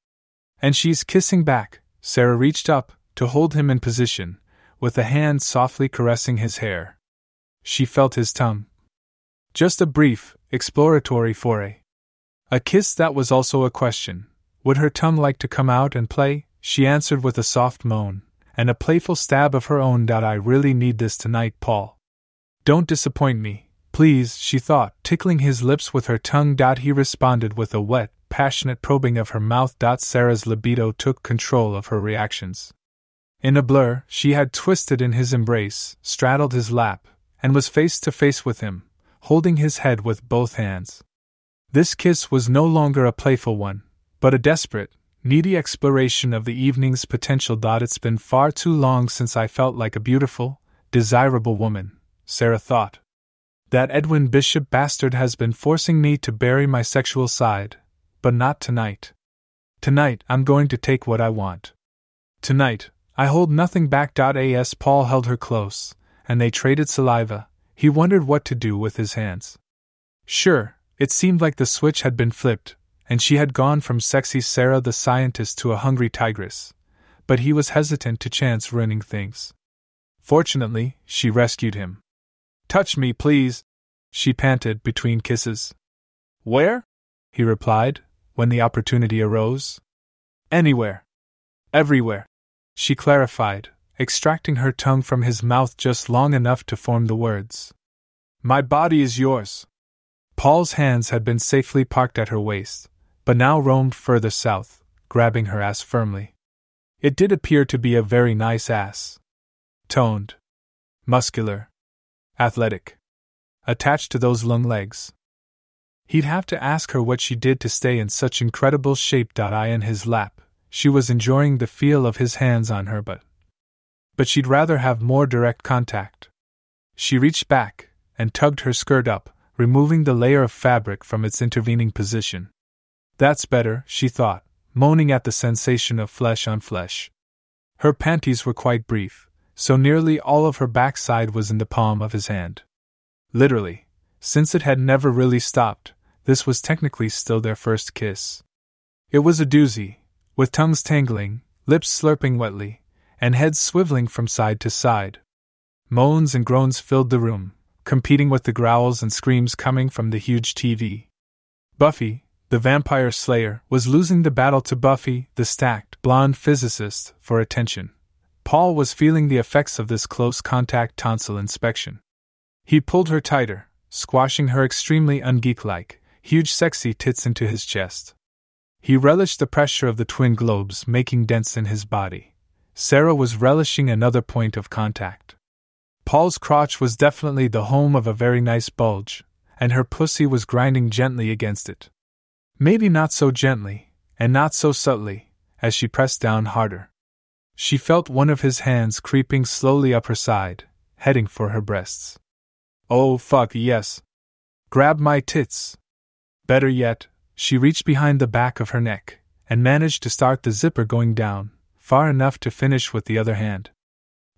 And she's kissing back. Sarah reached up to hold him in position, with a hand softly caressing his hair. She felt his tongue. Just a brief, exploratory foray. A kiss that was also a question. Would her tongue like to come out and play? She answered with a soft moan, and a playful stab of her own. I really need this tonight, Paul. Don't disappoint me, please, she thought, tickling his lips with her tongue. He responded with a wet, passionate probing of her mouth. Sarah's libido took control of her reactions. In a blur, she had twisted in his embrace, straddled his lap, and was face to face with him, holding his head with both hands. This kiss was no longer a playful one, but a desperate, needy exploration of the evening's potential. It's been far too long since I felt like a beautiful, desirable woman, Sarah thought. That Edwin Bishop bastard has been forcing me to bury my sexual side, but not tonight. Tonight, I'm going to take what I want. Tonight, I hold nothing back. As Paul held her close, and they traded saliva, he wondered what to do with his hands. Sure, it seemed like the switch had been flipped, and she had gone from sexy Sarah the scientist to a hungry tigress, but he was hesitant to chance ruining things. Fortunately, she rescued him. Touch me, please, she panted between kisses. Where? he replied, when the opportunity arose. Anywhere. Everywhere. She clarified, extracting her tongue from his mouth just long enough to form the words. My body is yours. Paul's hands had been safely parked at her waist, but now roamed further south, grabbing her ass firmly. It did appear to be a very nice ass. Toned. Muscular. Athletic. Attached to those long legs. He'd have to ask her what she did to stay in such incredible shape. I in his lap. She was enjoying the feel of his hands on her but but she'd rather have more direct contact. She reached back and tugged her skirt up, removing the layer of fabric from its intervening position. That's better, she thought, moaning at the sensation of flesh on flesh. Her panties were quite brief, so nearly all of her backside was in the palm of his hand. Literally, since it had never really stopped, this was technically still their first kiss. It was a doozy, with tongues tangling, lips slurping wetly, and heads swiveling from side to side. Moans and groans filled the room, competing with the growls and screams coming from the huge TV. Buffy, the vampire slayer, was losing the battle to Buffy, the stacked, blonde physicist, for attention. Paul was feeling the effects of this close contact tonsil inspection. He pulled her tighter, squashing her extremely ungeek like, huge sexy tits into his chest. He relished the pressure of the twin globes making dents in his body. Sarah was relishing another point of contact. Paul's crotch was definitely the home of a very nice bulge, and her pussy was grinding gently against it. Maybe not so gently, and not so subtly, as she pressed down harder. She felt one of his hands creeping slowly up her side, heading for her breasts. Oh, fuck, yes. Grab my tits. Better yet, she reached behind the back of her neck and managed to start the zipper going down, far enough to finish with the other hand.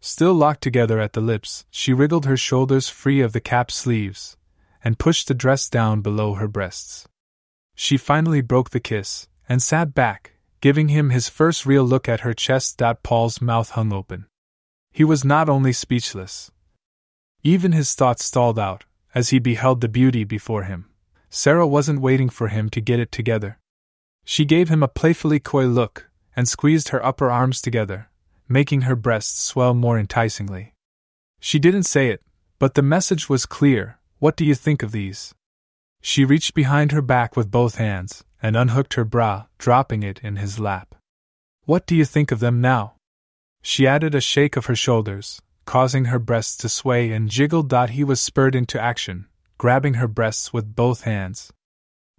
Still locked together at the lips, she wriggled her shoulders free of the cap sleeves and pushed the dress down below her breasts. She finally broke the kiss and sat back, giving him his first real look at her chest. Paul's mouth hung open. He was not only speechless, even his thoughts stalled out as he beheld the beauty before him. Sarah wasn't waiting for him to get it together. She gave him a playfully coy look and squeezed her upper arms together, making her breasts swell more enticingly. She didn't say it, but the message was clear What do you think of these? She reached behind her back with both hands and unhooked her bra, dropping it in his lap. What do you think of them now? She added a shake of her shoulders, causing her breasts to sway and jiggle. He was spurred into action, grabbing her breasts with both hands.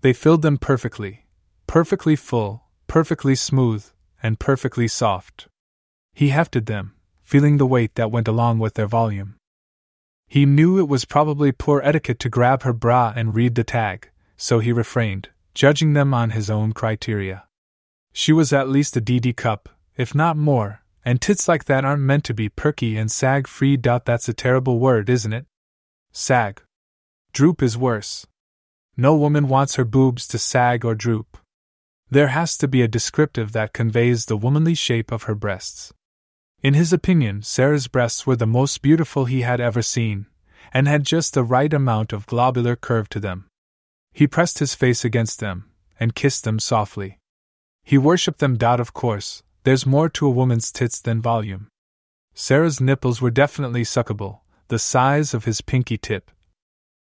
They filled them perfectly, perfectly full, perfectly smooth, and perfectly soft. He hefted them, feeling the weight that went along with their volume. He knew it was probably poor etiquette to grab her bra and read the tag, so he refrained, judging them on his own criteria. She was at least a DD cup, if not more, and tits like that aren't meant to be perky and sag free. That's a terrible word, isn't it? Sag. Droop is worse. No woman wants her boobs to sag or droop. There has to be a descriptive that conveys the womanly shape of her breasts. In his opinion, Sarah's breasts were the most beautiful he had ever seen, and had just the right amount of globular curve to them. He pressed his face against them, and kissed them softly. He worshipped them. Dot Of course, there's more to a woman's tits than volume. Sarah's nipples were definitely suckable, the size of his pinky tip.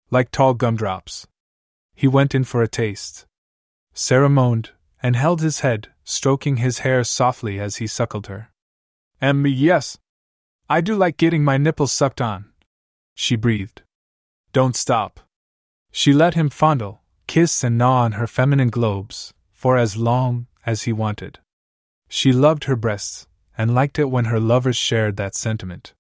Like tall gumdrops. He went in for a taste. Sarah moaned, and held his head, stroking his hair softly as he suckled her. And me, yes. I do like getting my nipples sucked on. She breathed. Don't stop. She let him fondle, kiss, and gnaw on her feminine globes, for as long as he wanted. She loved her breasts, and liked it when her lovers shared that sentiment.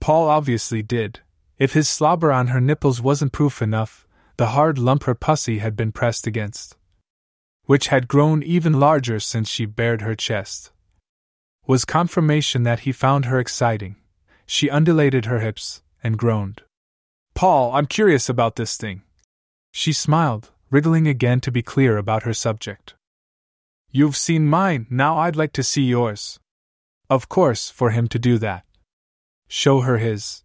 Paul obviously did. If his slobber on her nipples wasn't proof enough, the hard lump her pussy had been pressed against, which had grown even larger since she bared her chest, was confirmation that he found her exciting. She undulated her hips and groaned. Paul, I'm curious about this thing. She smiled, wriggling again to be clear about her subject. You've seen mine, now I'd like to see yours. Of course, for him to do that. Show her his.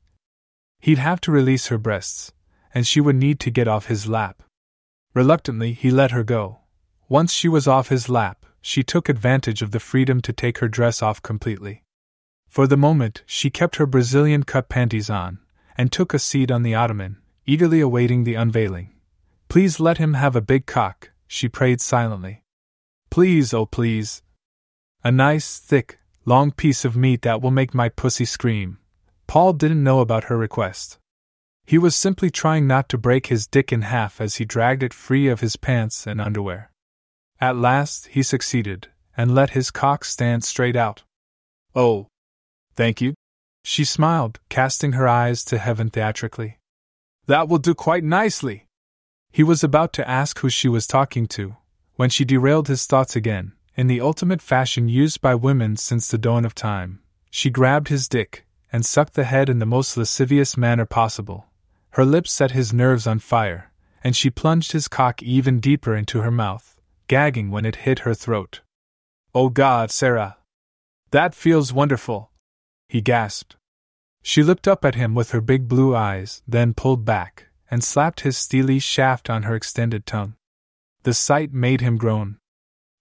He'd have to release her breasts, and she would need to get off his lap. Reluctantly, he let her go. Once she was off his lap, she took advantage of the freedom to take her dress off completely. For the moment, she kept her Brazilian cut panties on, and took a seat on the ottoman, eagerly awaiting the unveiling. Please let him have a big cock, she prayed silently. Please, oh please. A nice, thick, long piece of meat that will make my pussy scream. Paul didn't know about her request. He was simply trying not to break his dick in half as he dragged it free of his pants and underwear. At last, he succeeded, and let his cock stand straight out. Oh, thank you. She smiled, casting her eyes to heaven theatrically. That will do quite nicely. He was about to ask who she was talking to, when she derailed his thoughts again, in the ultimate fashion used by women since the dawn of time. She grabbed his dick and sucked the head in the most lascivious manner possible. Her lips set his nerves on fire, and she plunged his cock even deeper into her mouth, gagging when it hit her throat. Oh God, Sarah! That feels wonderful! He gasped. She looked up at him with her big blue eyes, then pulled back, and slapped his steely shaft on her extended tongue. The sight made him groan.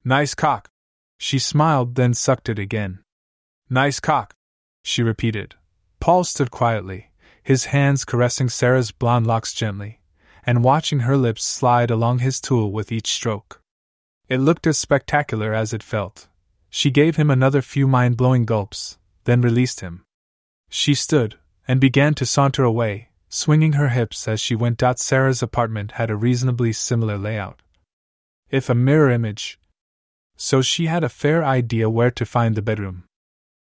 Nice cock! She smiled, then sucked it again. Nice cock! she repeated. Paul stood quietly, his hands caressing Sarah's blonde locks gently, and watching her lips slide along his tool with each stroke. It looked as spectacular as it felt. She gave him another few mind blowing gulps, then released him. She stood, and began to saunter away, swinging her hips as she went. Sarah's apartment had a reasonably similar layout. If a mirror image. So she had a fair idea where to find the bedroom.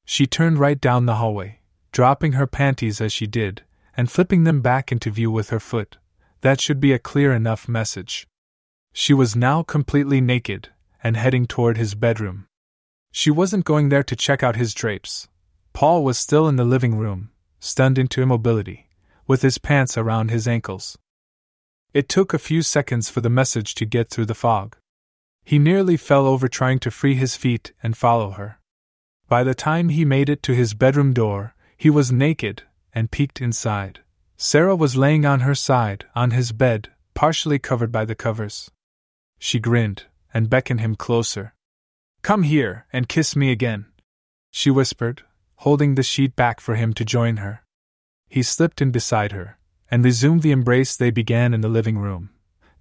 She turned right down the hallway, dropping her panties as she did, and flipping them back into view with her foot. That should be a clear enough message. She was now completely naked, and heading toward his bedroom. She wasn't going there to check out his drapes. Paul was still in the living room, stunned into immobility, with his pants around his ankles. It took a few seconds for the message to get through the fog. He nearly fell over trying to free his feet and follow her. By the time he made it to his bedroom door, he was naked and peeked inside. Sarah was laying on her side, on his bed, partially covered by the covers. She grinned and beckoned him closer. Come here and kiss me again, she whispered, holding the sheet back for him to join her. He slipped in beside her and resumed the embrace they began in the living room.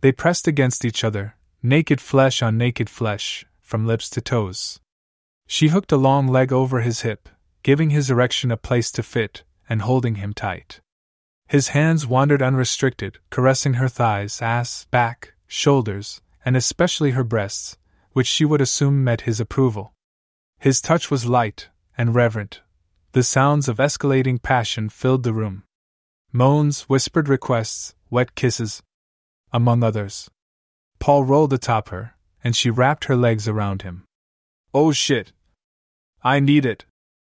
They pressed against each other, naked flesh on naked flesh, from lips to toes. She hooked a long leg over his hip giving his erection a place to fit, and holding him tight. His hands wandered unrestricted, caressing her thighs, ass, back, shoulders, and especially her breasts, which she would assume met his approval. His touch was light and reverent. The sounds of escalating passion filled the room. Moans, whispered requests, wet kisses, among others. Paul rolled atop her, and she wrapped her legs around him. Oh shit! I need it,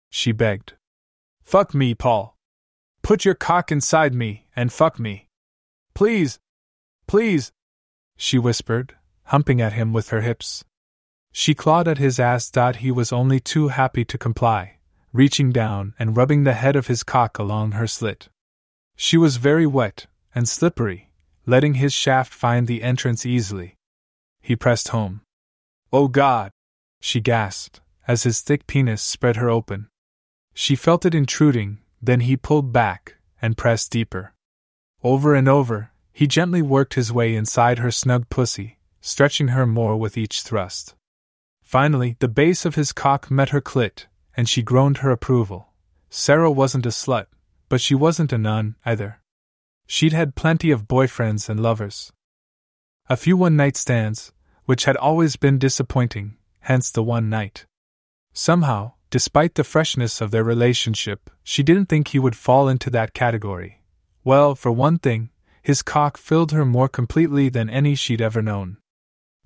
she begged. Fuck me, Paul. Put your cock inside me and fuck me. Please. Please. She whispered, humping at him with her hips. She clawed at his ass. Dot He was only too happy to comply, reaching down and rubbing the head of his cock along her slit. She was very wet and slippery, letting his shaft find the entrance easily. He pressed home. Oh God! she gasped, as his thick penis spread her open. She felt it intruding, then he pulled back and pressed deeper. Over and over, he gently worked his way inside her snug pussy, stretching her more with each thrust. Finally, the base of his cock met her clit, and she groaned her approval. Sarah wasn't a slut, but she wasn't a nun, either. She'd had plenty of boyfriends and lovers. A few one night stands, which had always been disappointing, hence the one night. Somehow, Despite the freshness of their relationship, she didn't think he would fall into that category. Well, for one thing, his cock filled her more completely than any she'd ever known.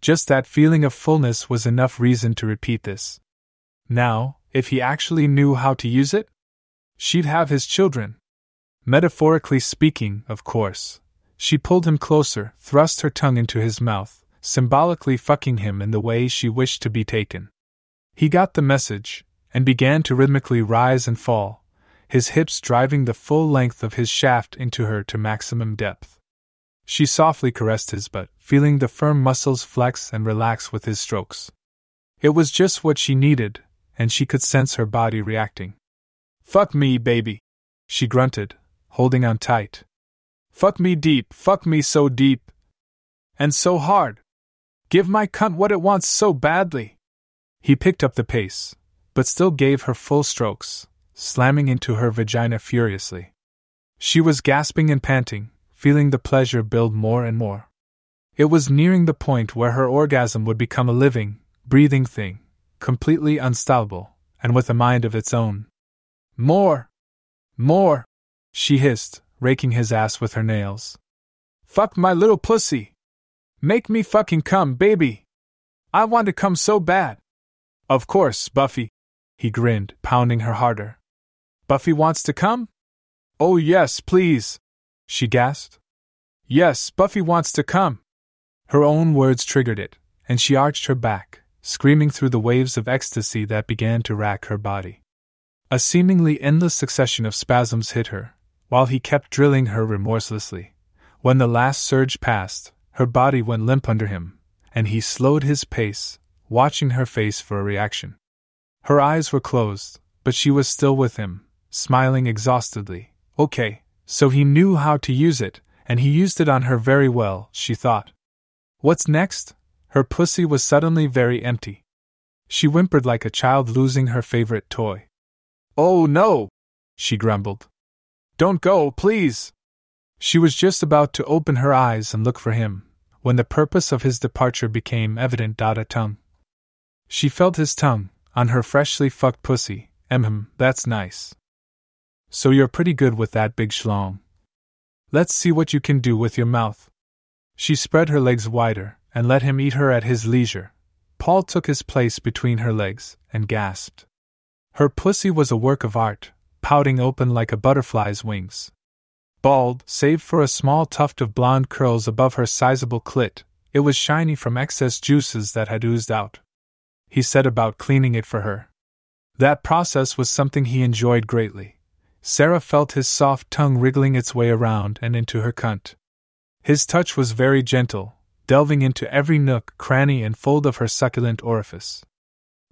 Just that feeling of fullness was enough reason to repeat this. Now, if he actually knew how to use it, she'd have his children. Metaphorically speaking, of course. She pulled him closer, thrust her tongue into his mouth, symbolically fucking him in the way she wished to be taken. He got the message, and began to rhythmically rise and fall, his hips driving the full length of his shaft into her to maximum depth. She softly caressed his butt, feeling the firm muscles flex and relax with his strokes. It was just what she needed, and she could sense her body reacting. Fuck me, baby, she grunted, holding on tight. Fuck me deep, fuck me so deep. And so hard. Give my cunt what it wants so badly. He picked up the pace, but still gave her full strokes, slamming into her vagina furiously. She was gasping and panting, feeling the pleasure build more and more. It was nearing the point where her orgasm would become a living, breathing thing, completely unstoppable, and with a mind of its own. More! More! She hissed, raking his ass with her nails. Fuck my little pussy! Make me fucking come, baby! I want to come so bad! Of course, Buffy. He grinned, pounding her harder. Buffy wants to come? Oh, yes, please! She gasped. Yes, Buffy wants to come! Her own words triggered it, and she arched her back, screaming through the waves of ecstasy that began to rack her body. A seemingly endless succession of spasms hit her, while he kept drilling her remorselessly. When the last surge passed, her body went limp under him, and he slowed his pace, watching her face for a reaction. Her eyes were closed, but she was still with him, smiling exhaustedly. Okay, so he knew how to use it, and he used it on her very well, she thought. What's next? Her pussy was suddenly very empty. She whimpered like a child losing her favorite toy. Oh no! she grumbled. Don't go, please! She was just about to open her eyes and look for him, when the purpose of his departure became evident. Dada tongue. She felt his tongue, on her freshly fucked pussy. Emhem, that's nice. So you're pretty good with that big schlong. Let's see what you can do with your mouth. She spread her legs wider, and let him eat her at his leisure. Paul took his place between her legs, and gasped. Her pussy was a work of art, pouting open like a butterfly's wings. Bald, save for a small tuft of blonde curls above her sizable clit, it was shiny from excess juices that had oozed out. He set about cleaning it for her. That process was something he enjoyed greatly. Sarah felt his soft tongue wriggling its way around and into her cunt. His touch was very gentle, delving into every nook, cranny, and fold of her succulent orifice.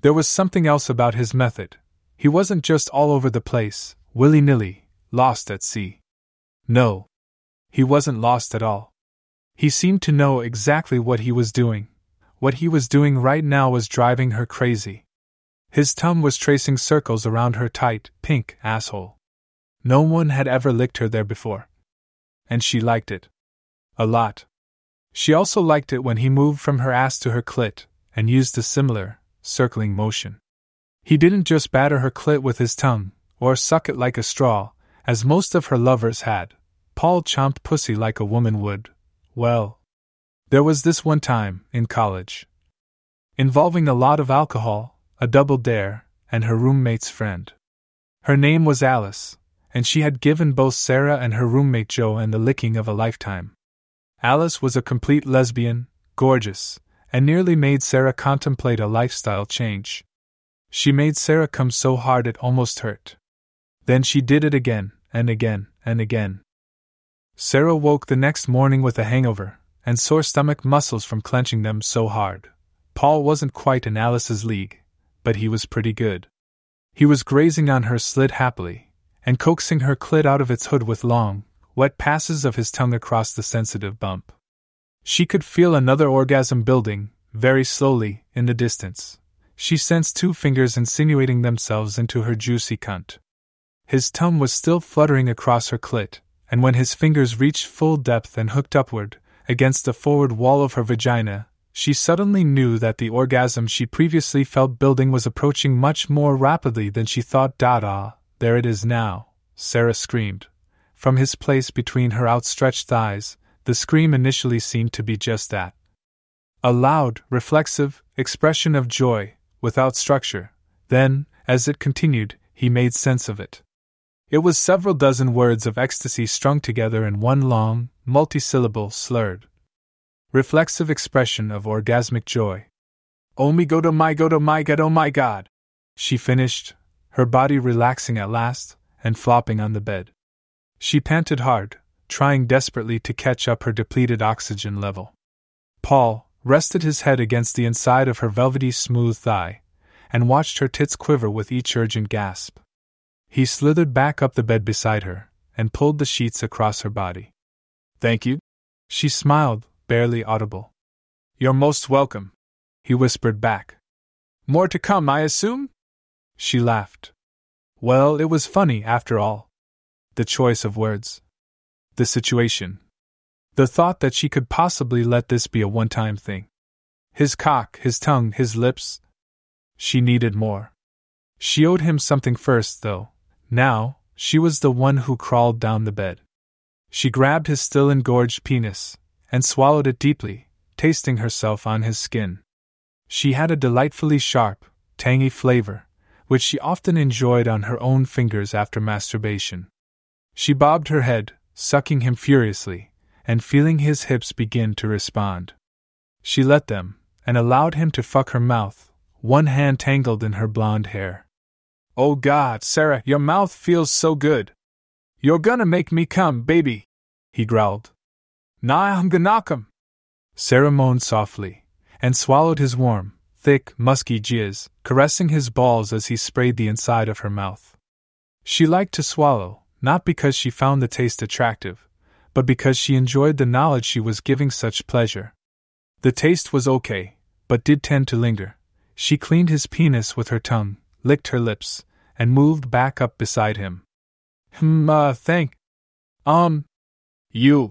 There was something else about his method, he wasn't just all over the place, willy nilly, lost at sea. No. He wasn't lost at all. He seemed to know exactly what he was doing. What he was doing right now was driving her crazy. His tongue was tracing circles around her tight, pink asshole. No one had ever licked her there before. And she liked it. A lot. She also liked it when he moved from her ass to her clit, and used a similar, circling motion. He didn't just batter her clit with his tongue, or suck it like a straw, as most of her lovers had. Paul chomped pussy like a woman would. Well, there was this one time, in college, involving a lot of alcohol, a double dare, and her roommate's friend. Her name was Alice, and she had given both Sarah and her roommate Joanne the licking of a lifetime. Alice was a complete lesbian, gorgeous, and nearly made Sarah contemplate a lifestyle change. She made Sarah come so hard it almost hurt. Then she did it again, and again, and again. Sarah woke the next morning with a hangover, and sore stomach muscles from clenching them so hard. Paul wasn't quite in Alice's league, but he was pretty good. He was grazing on her slit happily, and coaxing her clit out of its hood with long, wet passes of his tongue across the sensitive bump. She could feel another orgasm building, very slowly, in the distance she sensed two fingers insinuating themselves into her juicy cunt. His tongue was still fluttering across her clit, and when his fingers reached full depth and hooked upward, against the forward wall of her vagina, she suddenly knew that the orgasm she previously felt building was approaching much more rapidly than she thought. Ah, there it is now, Sarah screamed, from his place between her outstretched thighs, the scream initially seemed to be just that. A loud, reflexive expression of joy, without structure. Then, as it continued, he made sense of it. It was several dozen words of ecstasy strung together in one long, multisyllable, slurred, reflexive expression of orgasmic joy. Oh me go to my go to oh oh my god, oh my god! She finished, her body relaxing at last, and flopping on the bed. She panted hard, trying desperately to catch up her depleted oxygen level. Paul rested his head against the inside of her velvety smooth thigh, and watched her tits quiver with each urgent gasp. He slithered back up the bed beside her, and pulled the sheets across her body. Thank you. She smiled, barely audible. You're most welcome, he whispered back. More to come, I assume? She laughed. Well, it was funny, after all. The choice of words. The situation. The thought that she could possibly let this be a one time thing. His cock, his tongue, his lips. She needed more. She owed him something first, though. Now, she was the one who crawled down the bed. She grabbed his still engorged penis, and swallowed it deeply, tasting herself on his skin. She had a delightfully sharp, tangy flavor, which she often enjoyed on her own fingers after masturbation. She bobbed her head, sucking him furiously, and feeling his hips begin to respond. She let them, and allowed him to fuck her mouth, one hand tangled in her blonde hair. Oh God, Sarah, your mouth feels so good. You're gonna make me come, baby, he growled. Nah, I'm gonna knock him. Sarah moaned softly, and swallowed his warm, thick, musky jizz, caressing his balls as he sprayed the inside of her mouth. She liked to swallow, not because she found the taste attractive, but because she enjoyed the knowledge she was giving such pleasure. The taste was okay, but did tend to linger. She cleaned his penis with her tongue, licked her lips, and moved back up beside him. Hmm, uh, thank. Um. You.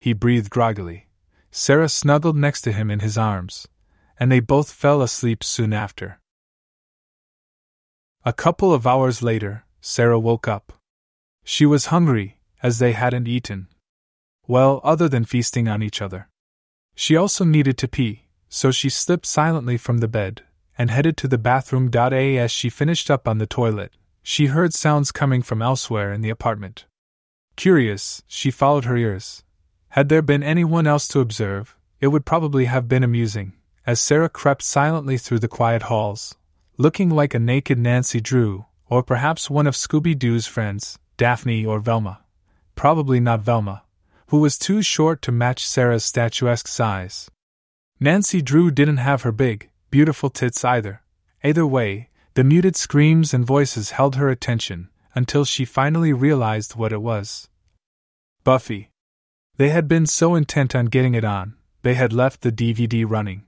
He breathed groggily. Sarah snuggled next to him in his arms, and they both fell asleep soon after. A couple of hours later, Sarah woke up. She was hungry, as they hadn't eaten. Well, other than feasting on each other. She also needed to pee, so she slipped silently from the bed and headed to the bathroom. As she finished up on the toilet, she heard sounds coming from elsewhere in the apartment. Curious, she followed her ears. Had there been anyone else to observe, it would probably have been amusing, as Sarah crept silently through the quiet halls, looking like a naked Nancy Drew, or perhaps one of Scooby Doo's friends, Daphne or Velma. Probably not Velma, who was too short to match Sarah's statuesque size. Nancy Drew didn't have her big, beautiful tits either. Either way, the muted screams and voices held her attention until she finally realized what it was. Buffy. They had been so intent on getting it on, they had left the DVD running.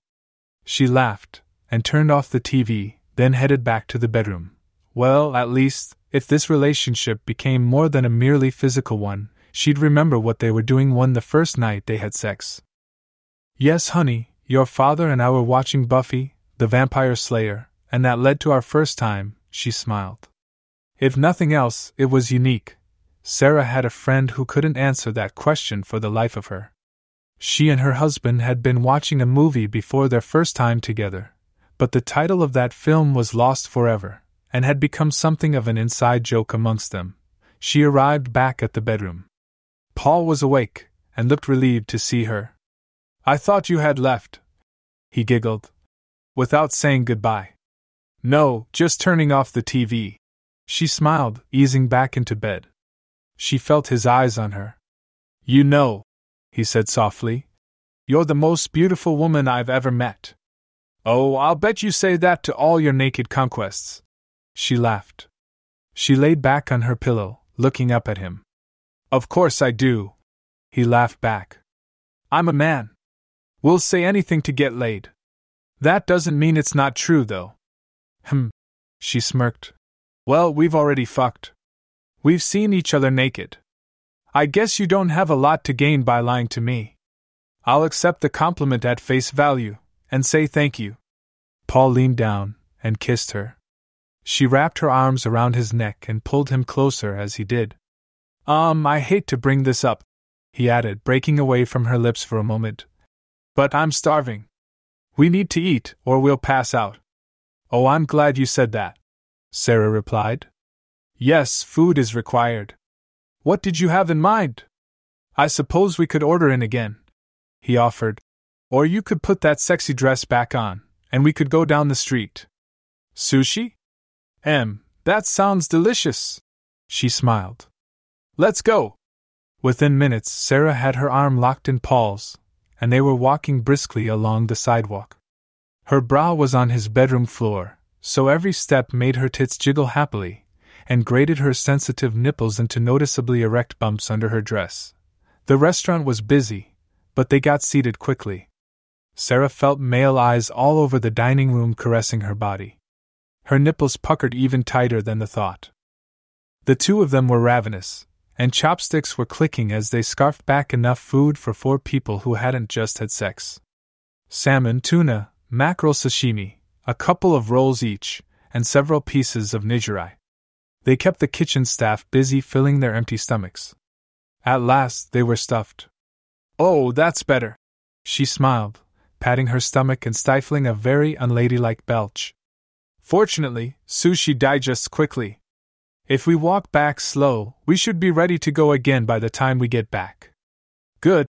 She laughed and turned off the TV, then headed back to the bedroom. Well, at least, if this relationship became more than a merely physical one, she'd remember what they were doing one the first night they had sex. Yes, honey, your father and I were watching Buffy, the Vampire Slayer, and that led to our first time, she smiled. If nothing else, it was unique. Sarah had a friend who couldn't answer that question for the life of her. She and her husband had been watching a movie before their first time together, but the title of that film was lost forever, and had become something of an inside joke amongst them. She arrived back at the bedroom. Paul was awake, and looked relieved to see her. I thought you had left. He giggled. Without saying goodbye. No, just turning off the TV. She smiled, easing back into bed. She felt his eyes on her. You know, he said softly, you're the most beautiful woman I've ever met. Oh, I'll bet you say that to all your naked conquests. She laughed. She laid back on her pillow, looking up at him. Of course I do. He laughed back. I'm a man. We'll say anything to get laid. That doesn't mean it's not true, though. Hm. She smirked. Well, we've already fucked. We've seen each other naked. I guess you don't have a lot to gain by lying to me. I'll accept the compliment at face value, and say thank you. Paul leaned down and kissed her. She wrapped her arms around his neck and pulled him closer as he did. Um, I hate to bring this up, he added, breaking away from her lips for a moment. But I'm starving. We need to eat, or we'll pass out. Oh, I'm glad you said that, Sarah replied. Yes, food is required. What did you have in mind? I suppose we could order in again, he offered. Or you could put that sexy dress back on, and we could go down the street. Sushi? M, that sounds delicious. She smiled. Let's go. Within minutes, Sarah had her arm locked in Paul's, and they were walking briskly along the sidewalk. Her bra was on his bedroom floor, so every step made her tits jiggle happily, and grated her sensitive nipples into noticeably erect bumps under her dress. The restaurant was busy, but they got seated quickly. Sarah felt male eyes all over the dining room caressing her body. Her nipples puckered even tighter than the thought. The two of them were ravenous, and chopsticks were clicking as they scarfed back enough food for four people who hadn't just had sex. Salmon, tuna, mackerel sashimi, a couple of rolls each, and several pieces of nigiri. They kept the kitchen staff busy filling their empty stomachs. At last they were stuffed. Oh, that's better! She smiled, patting her stomach and stifling a very unladylike belch. Fortunately, sushi digests quickly. If we walk back slow, we should be ready to go again by the time we get back. Good,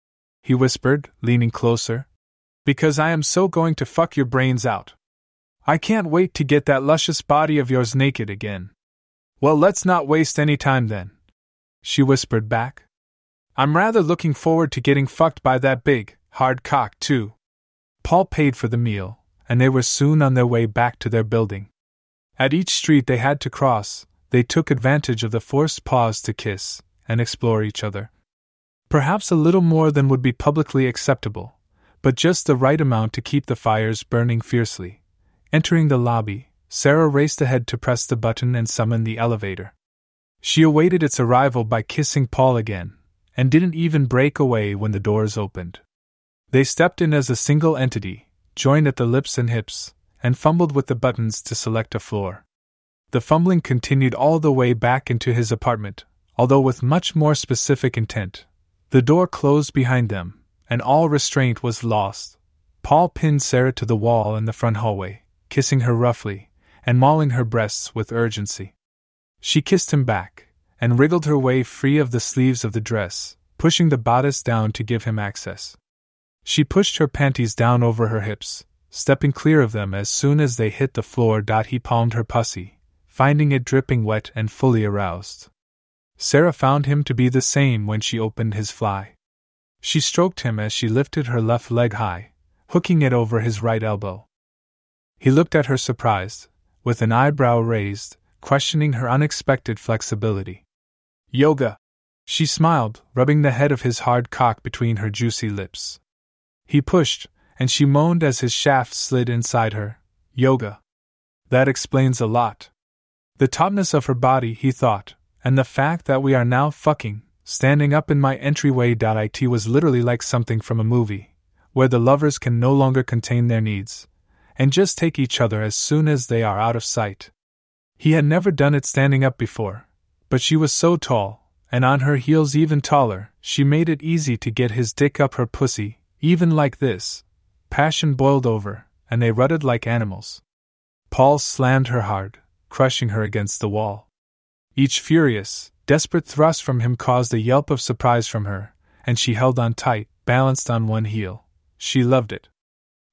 he whispered, leaning closer. Because I am so going to fuck your brains out. I can't wait to get that luscious body of yours naked again. Well, let's not waste any time then. She whispered back. I'm rather looking forward to getting fucked by that big, hard cock, too. Paul paid for the meal, and they were soon on their way back to their building. At each street they had to cross, they took advantage of the forced pause to kiss and explore each other. Perhaps a little more than would be publicly acceptable, but just the right amount to keep the fires burning fiercely. Entering the lobby, Sarah raced ahead to press the button and summon the elevator. She awaited its arrival by kissing Paul again, and didn't even break away when the doors opened. They stepped in as a single entity, joined at the lips and hips, and fumbled with the buttons to select a floor. The fumbling continued all the way back into his apartment, although with much more specific intent. The door closed behind them, and all restraint was lost. Paul pinned Sarah to the wall in the front hallway, kissing her roughly, and mauling her breasts with urgency. She kissed him back, and wriggled her way free of the sleeves of the dress, pushing the bodice down to give him access. She pushed her panties down over her hips, stepping clear of them as soon as they hit the floor. He palmed her pussy, finding it dripping wet and fully aroused. Sarah found him to be the same when she opened his fly. She stroked him as she lifted her left leg high, hooking it over his right elbow. He looked at her surprised, with an eyebrow raised, questioning her unexpected flexibility. Yoga! She smiled, rubbing the head of his hard cock between her juicy lips. He pushed, and she moaned as his shaft slid inside her. Yoga. That explains a lot. The tautness of her body, he thought, and the fact that we are now fucking, standing up in my entryway. It was literally like something from a movie, where the lovers can no longer contain their needs, and just take each other as soon as they are out of sight. He had never done it standing up before, but she was so tall, and on her heels even taller, she made it easy to get his dick up her pussy even like this, passion boiled over, and they rutted like animals. Paul slammed her hard, crushing her against the wall. Each furious, desperate thrust from him caused a yelp of surprise from her, and she held on tight, balanced on one heel. She loved it.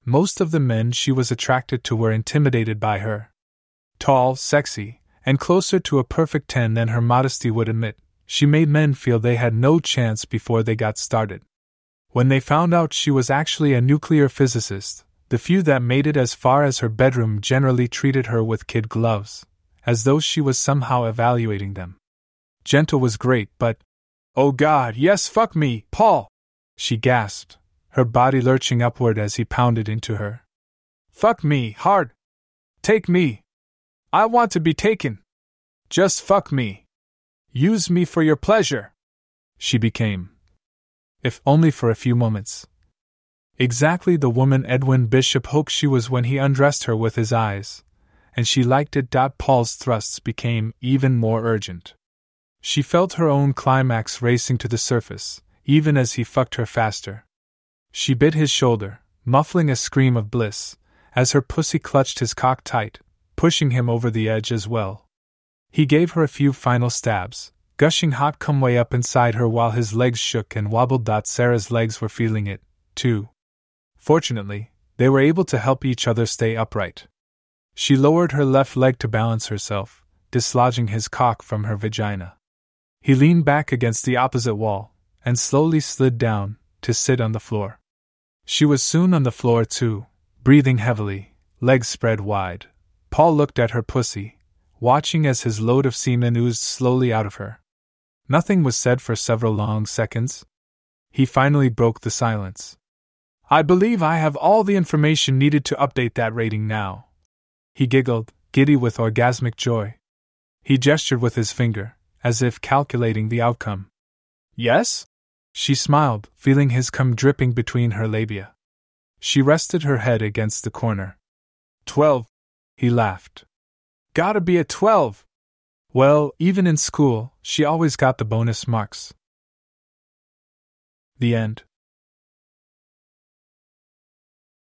Most of the men she was attracted to were intimidated by her. Tall, sexy, and closer to a perfect 10 than her modesty would admit, she made men feel they had no chance before they got started. When they found out she was actually a nuclear physicist, the few that made it as far as her bedroom generally treated her with kid gloves, as though she was somehow evaluating them. Gentle was great, but. Oh God, yes, fuck me, Paul! She gasped, her body lurching upward as he pounded into her. Fuck me, hard! Take me! I want to be taken! Just fuck me! Use me for your pleasure! She became if only for a few moments. Exactly the woman Edwin Bishop hoped she was when he undressed her with his eyes, and she liked it. Paul's thrusts became even more urgent. She felt her own climax racing to the surface, even as he fucked her faster. She bit his shoulder, muffling a scream of bliss, as her pussy clutched his cock tight, pushing him over the edge as well. He gave her a few final stabs, gushing hot cum way up inside her while his legs shook and wobbled. Sarah's legs were feeling it, too. Fortunately, they were able to help each other stay upright. She lowered her left leg to balance herself, dislodging his cock from her vagina. He leaned back against the opposite wall and slowly slid down to sit on the floor. She was soon on the floor too, breathing heavily, legs spread wide. Paul looked at her pussy, watching as his load of semen oozed slowly out of her. Nothing was said for several long seconds. He finally broke the silence. I believe I have all the information needed to update that rating now. He giggled, giddy with orgasmic joy. He gestured with his finger, as if calculating the outcome. Yes? She smiled, feeling his cum dripping between her labia. She rested her head against the corner. Twelve. He laughed. Gotta be a twelve. Well, even in school, she always got the bonus marks. The end.